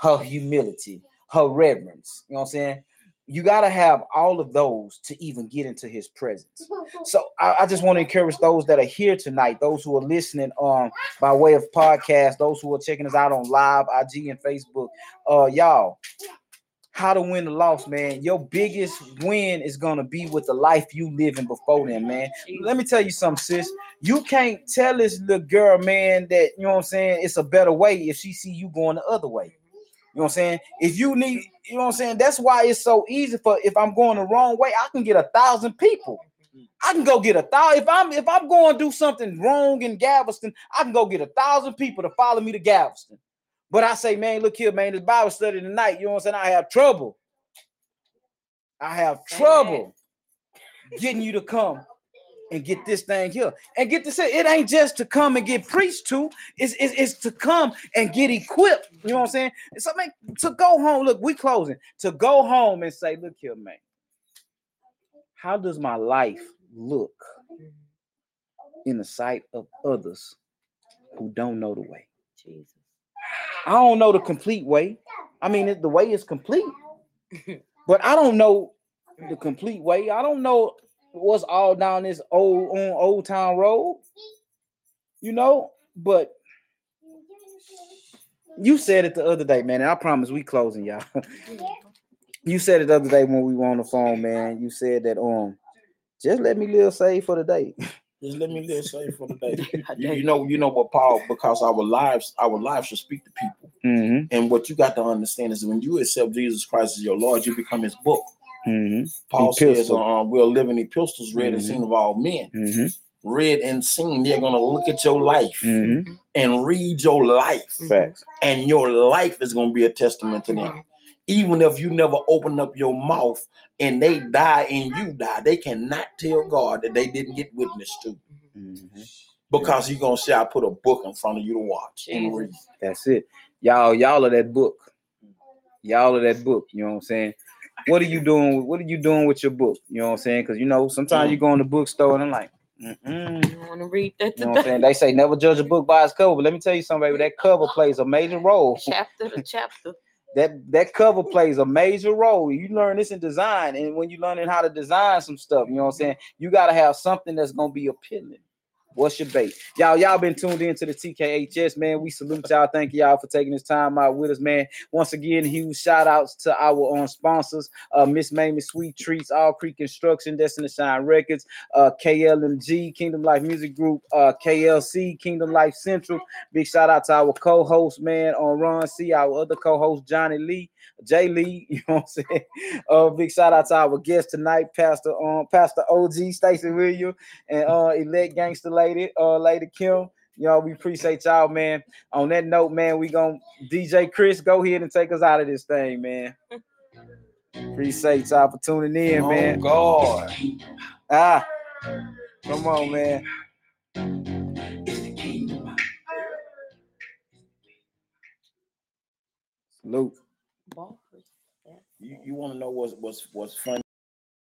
her humility, her reverence. You know what I'm saying? You got to have all of those to even get into his presence. So I, I just want to encourage those that are here tonight, those who are listening um by way of podcast, those who are checking us out on live, IG, and Facebook. Uh, y'all, how to win the loss, man. Your biggest win is gonna be with the life you living before then, man. Let me tell you something, sis. You can't tell this little girl, man, that you know what I'm saying. It's a better way if she see you going the other way. You know what I'm saying? If you need, you know what I'm saying. That's why it's so easy for if I'm going the wrong way, I can get a thousand people. I can go get a thousand. If I'm if I'm going to do something wrong in Galveston, I can go get a thousand people to follow me to Galveston. But I say, man, look here, man, this Bible study tonight. You know what I'm saying? I have trouble. I have trouble getting you to come and get this thing here. And get to say, it ain't just to come and get preached to, it's, it's, it's to come and get equipped. You know what I'm saying? And so, man, to go home, look, we closing. To go home and say, look here, man, how does my life look in the sight of others who don't know the way? Jesus. I don't know the complete way. I mean, it- the way is complete, but I don't know the complete way. I don't know what's all down this old on Old Town Road, you know. But you said it the other day, man. And I promise we closing, y'all. you said it the other day when we were on the phone, man. You said that um, just let me live safe for the day. Just let me live safe for the day. You, you know, you know what, Paul, because our lives, our lives should speak to people. Mm-hmm. And what you got to understand is when you accept Jesus Christ as your Lord, you become his book. Mm-hmm. Paul says, Epistle. um, we're living epistles read and Mhm. seen of all men. Mm-hmm. Read and seen, they're gonna look at your life Mm-hmm. and read your life, Facts. and your life is gonna be a testament to them. Even if you never open up your mouth and they die and you die, they cannot tell God that they didn't get witness to. Mm-hmm. Because you're gonna say, I put a book in front of you to watch and read. That's it. Y'all, y'all are that book. Y'all are that book. You know what I'm saying? What are you doing? What are you doing with your book? You know what I'm saying? Because you know, sometimes you mm-hmm. go in the bookstore and I'm like, mm-mm. You want to read that you know what I'm saying? They say never judge a book by its cover. But let me tell you something, baby. That cover plays a major role. chapter to chapter. That that cover plays a major role. You learn this in design, and when you're learning how to design some stuff, you know what I'm saying? You gotta have something that's gonna be appealing. What's your bait? Y'all, y'all been tuned in to the TKHS, man. We salute y'all. Thank y'all for taking this time out with us, man. Once again, huge shout outs to our own sponsors, uh, Miss Mamie Sweet Treats, All Creek Construction, Destiny Shine Records, uh, KLMG, Kingdom Life Music Group, uh, KLC, Kingdom Life Central. Big shout out to our co-host, man, on Ron C, our other co-host, Johnny Lee, Jay Lee, you know what I'm saying? Uh, big shout out to our guest tonight, Pastor um, Pastor OG, Stacy William, and uh, elect gangster lady, uh, Lady Kim. Y'all, we appreciate y'all, man. On that note, man, we gonna DJ Chris go ahead and take us out of this thing, man. Appreciate y'all for tuning in, oh man. God. Ah, come on, man. Salute. Bars. You, you want to know what's what's what's funny?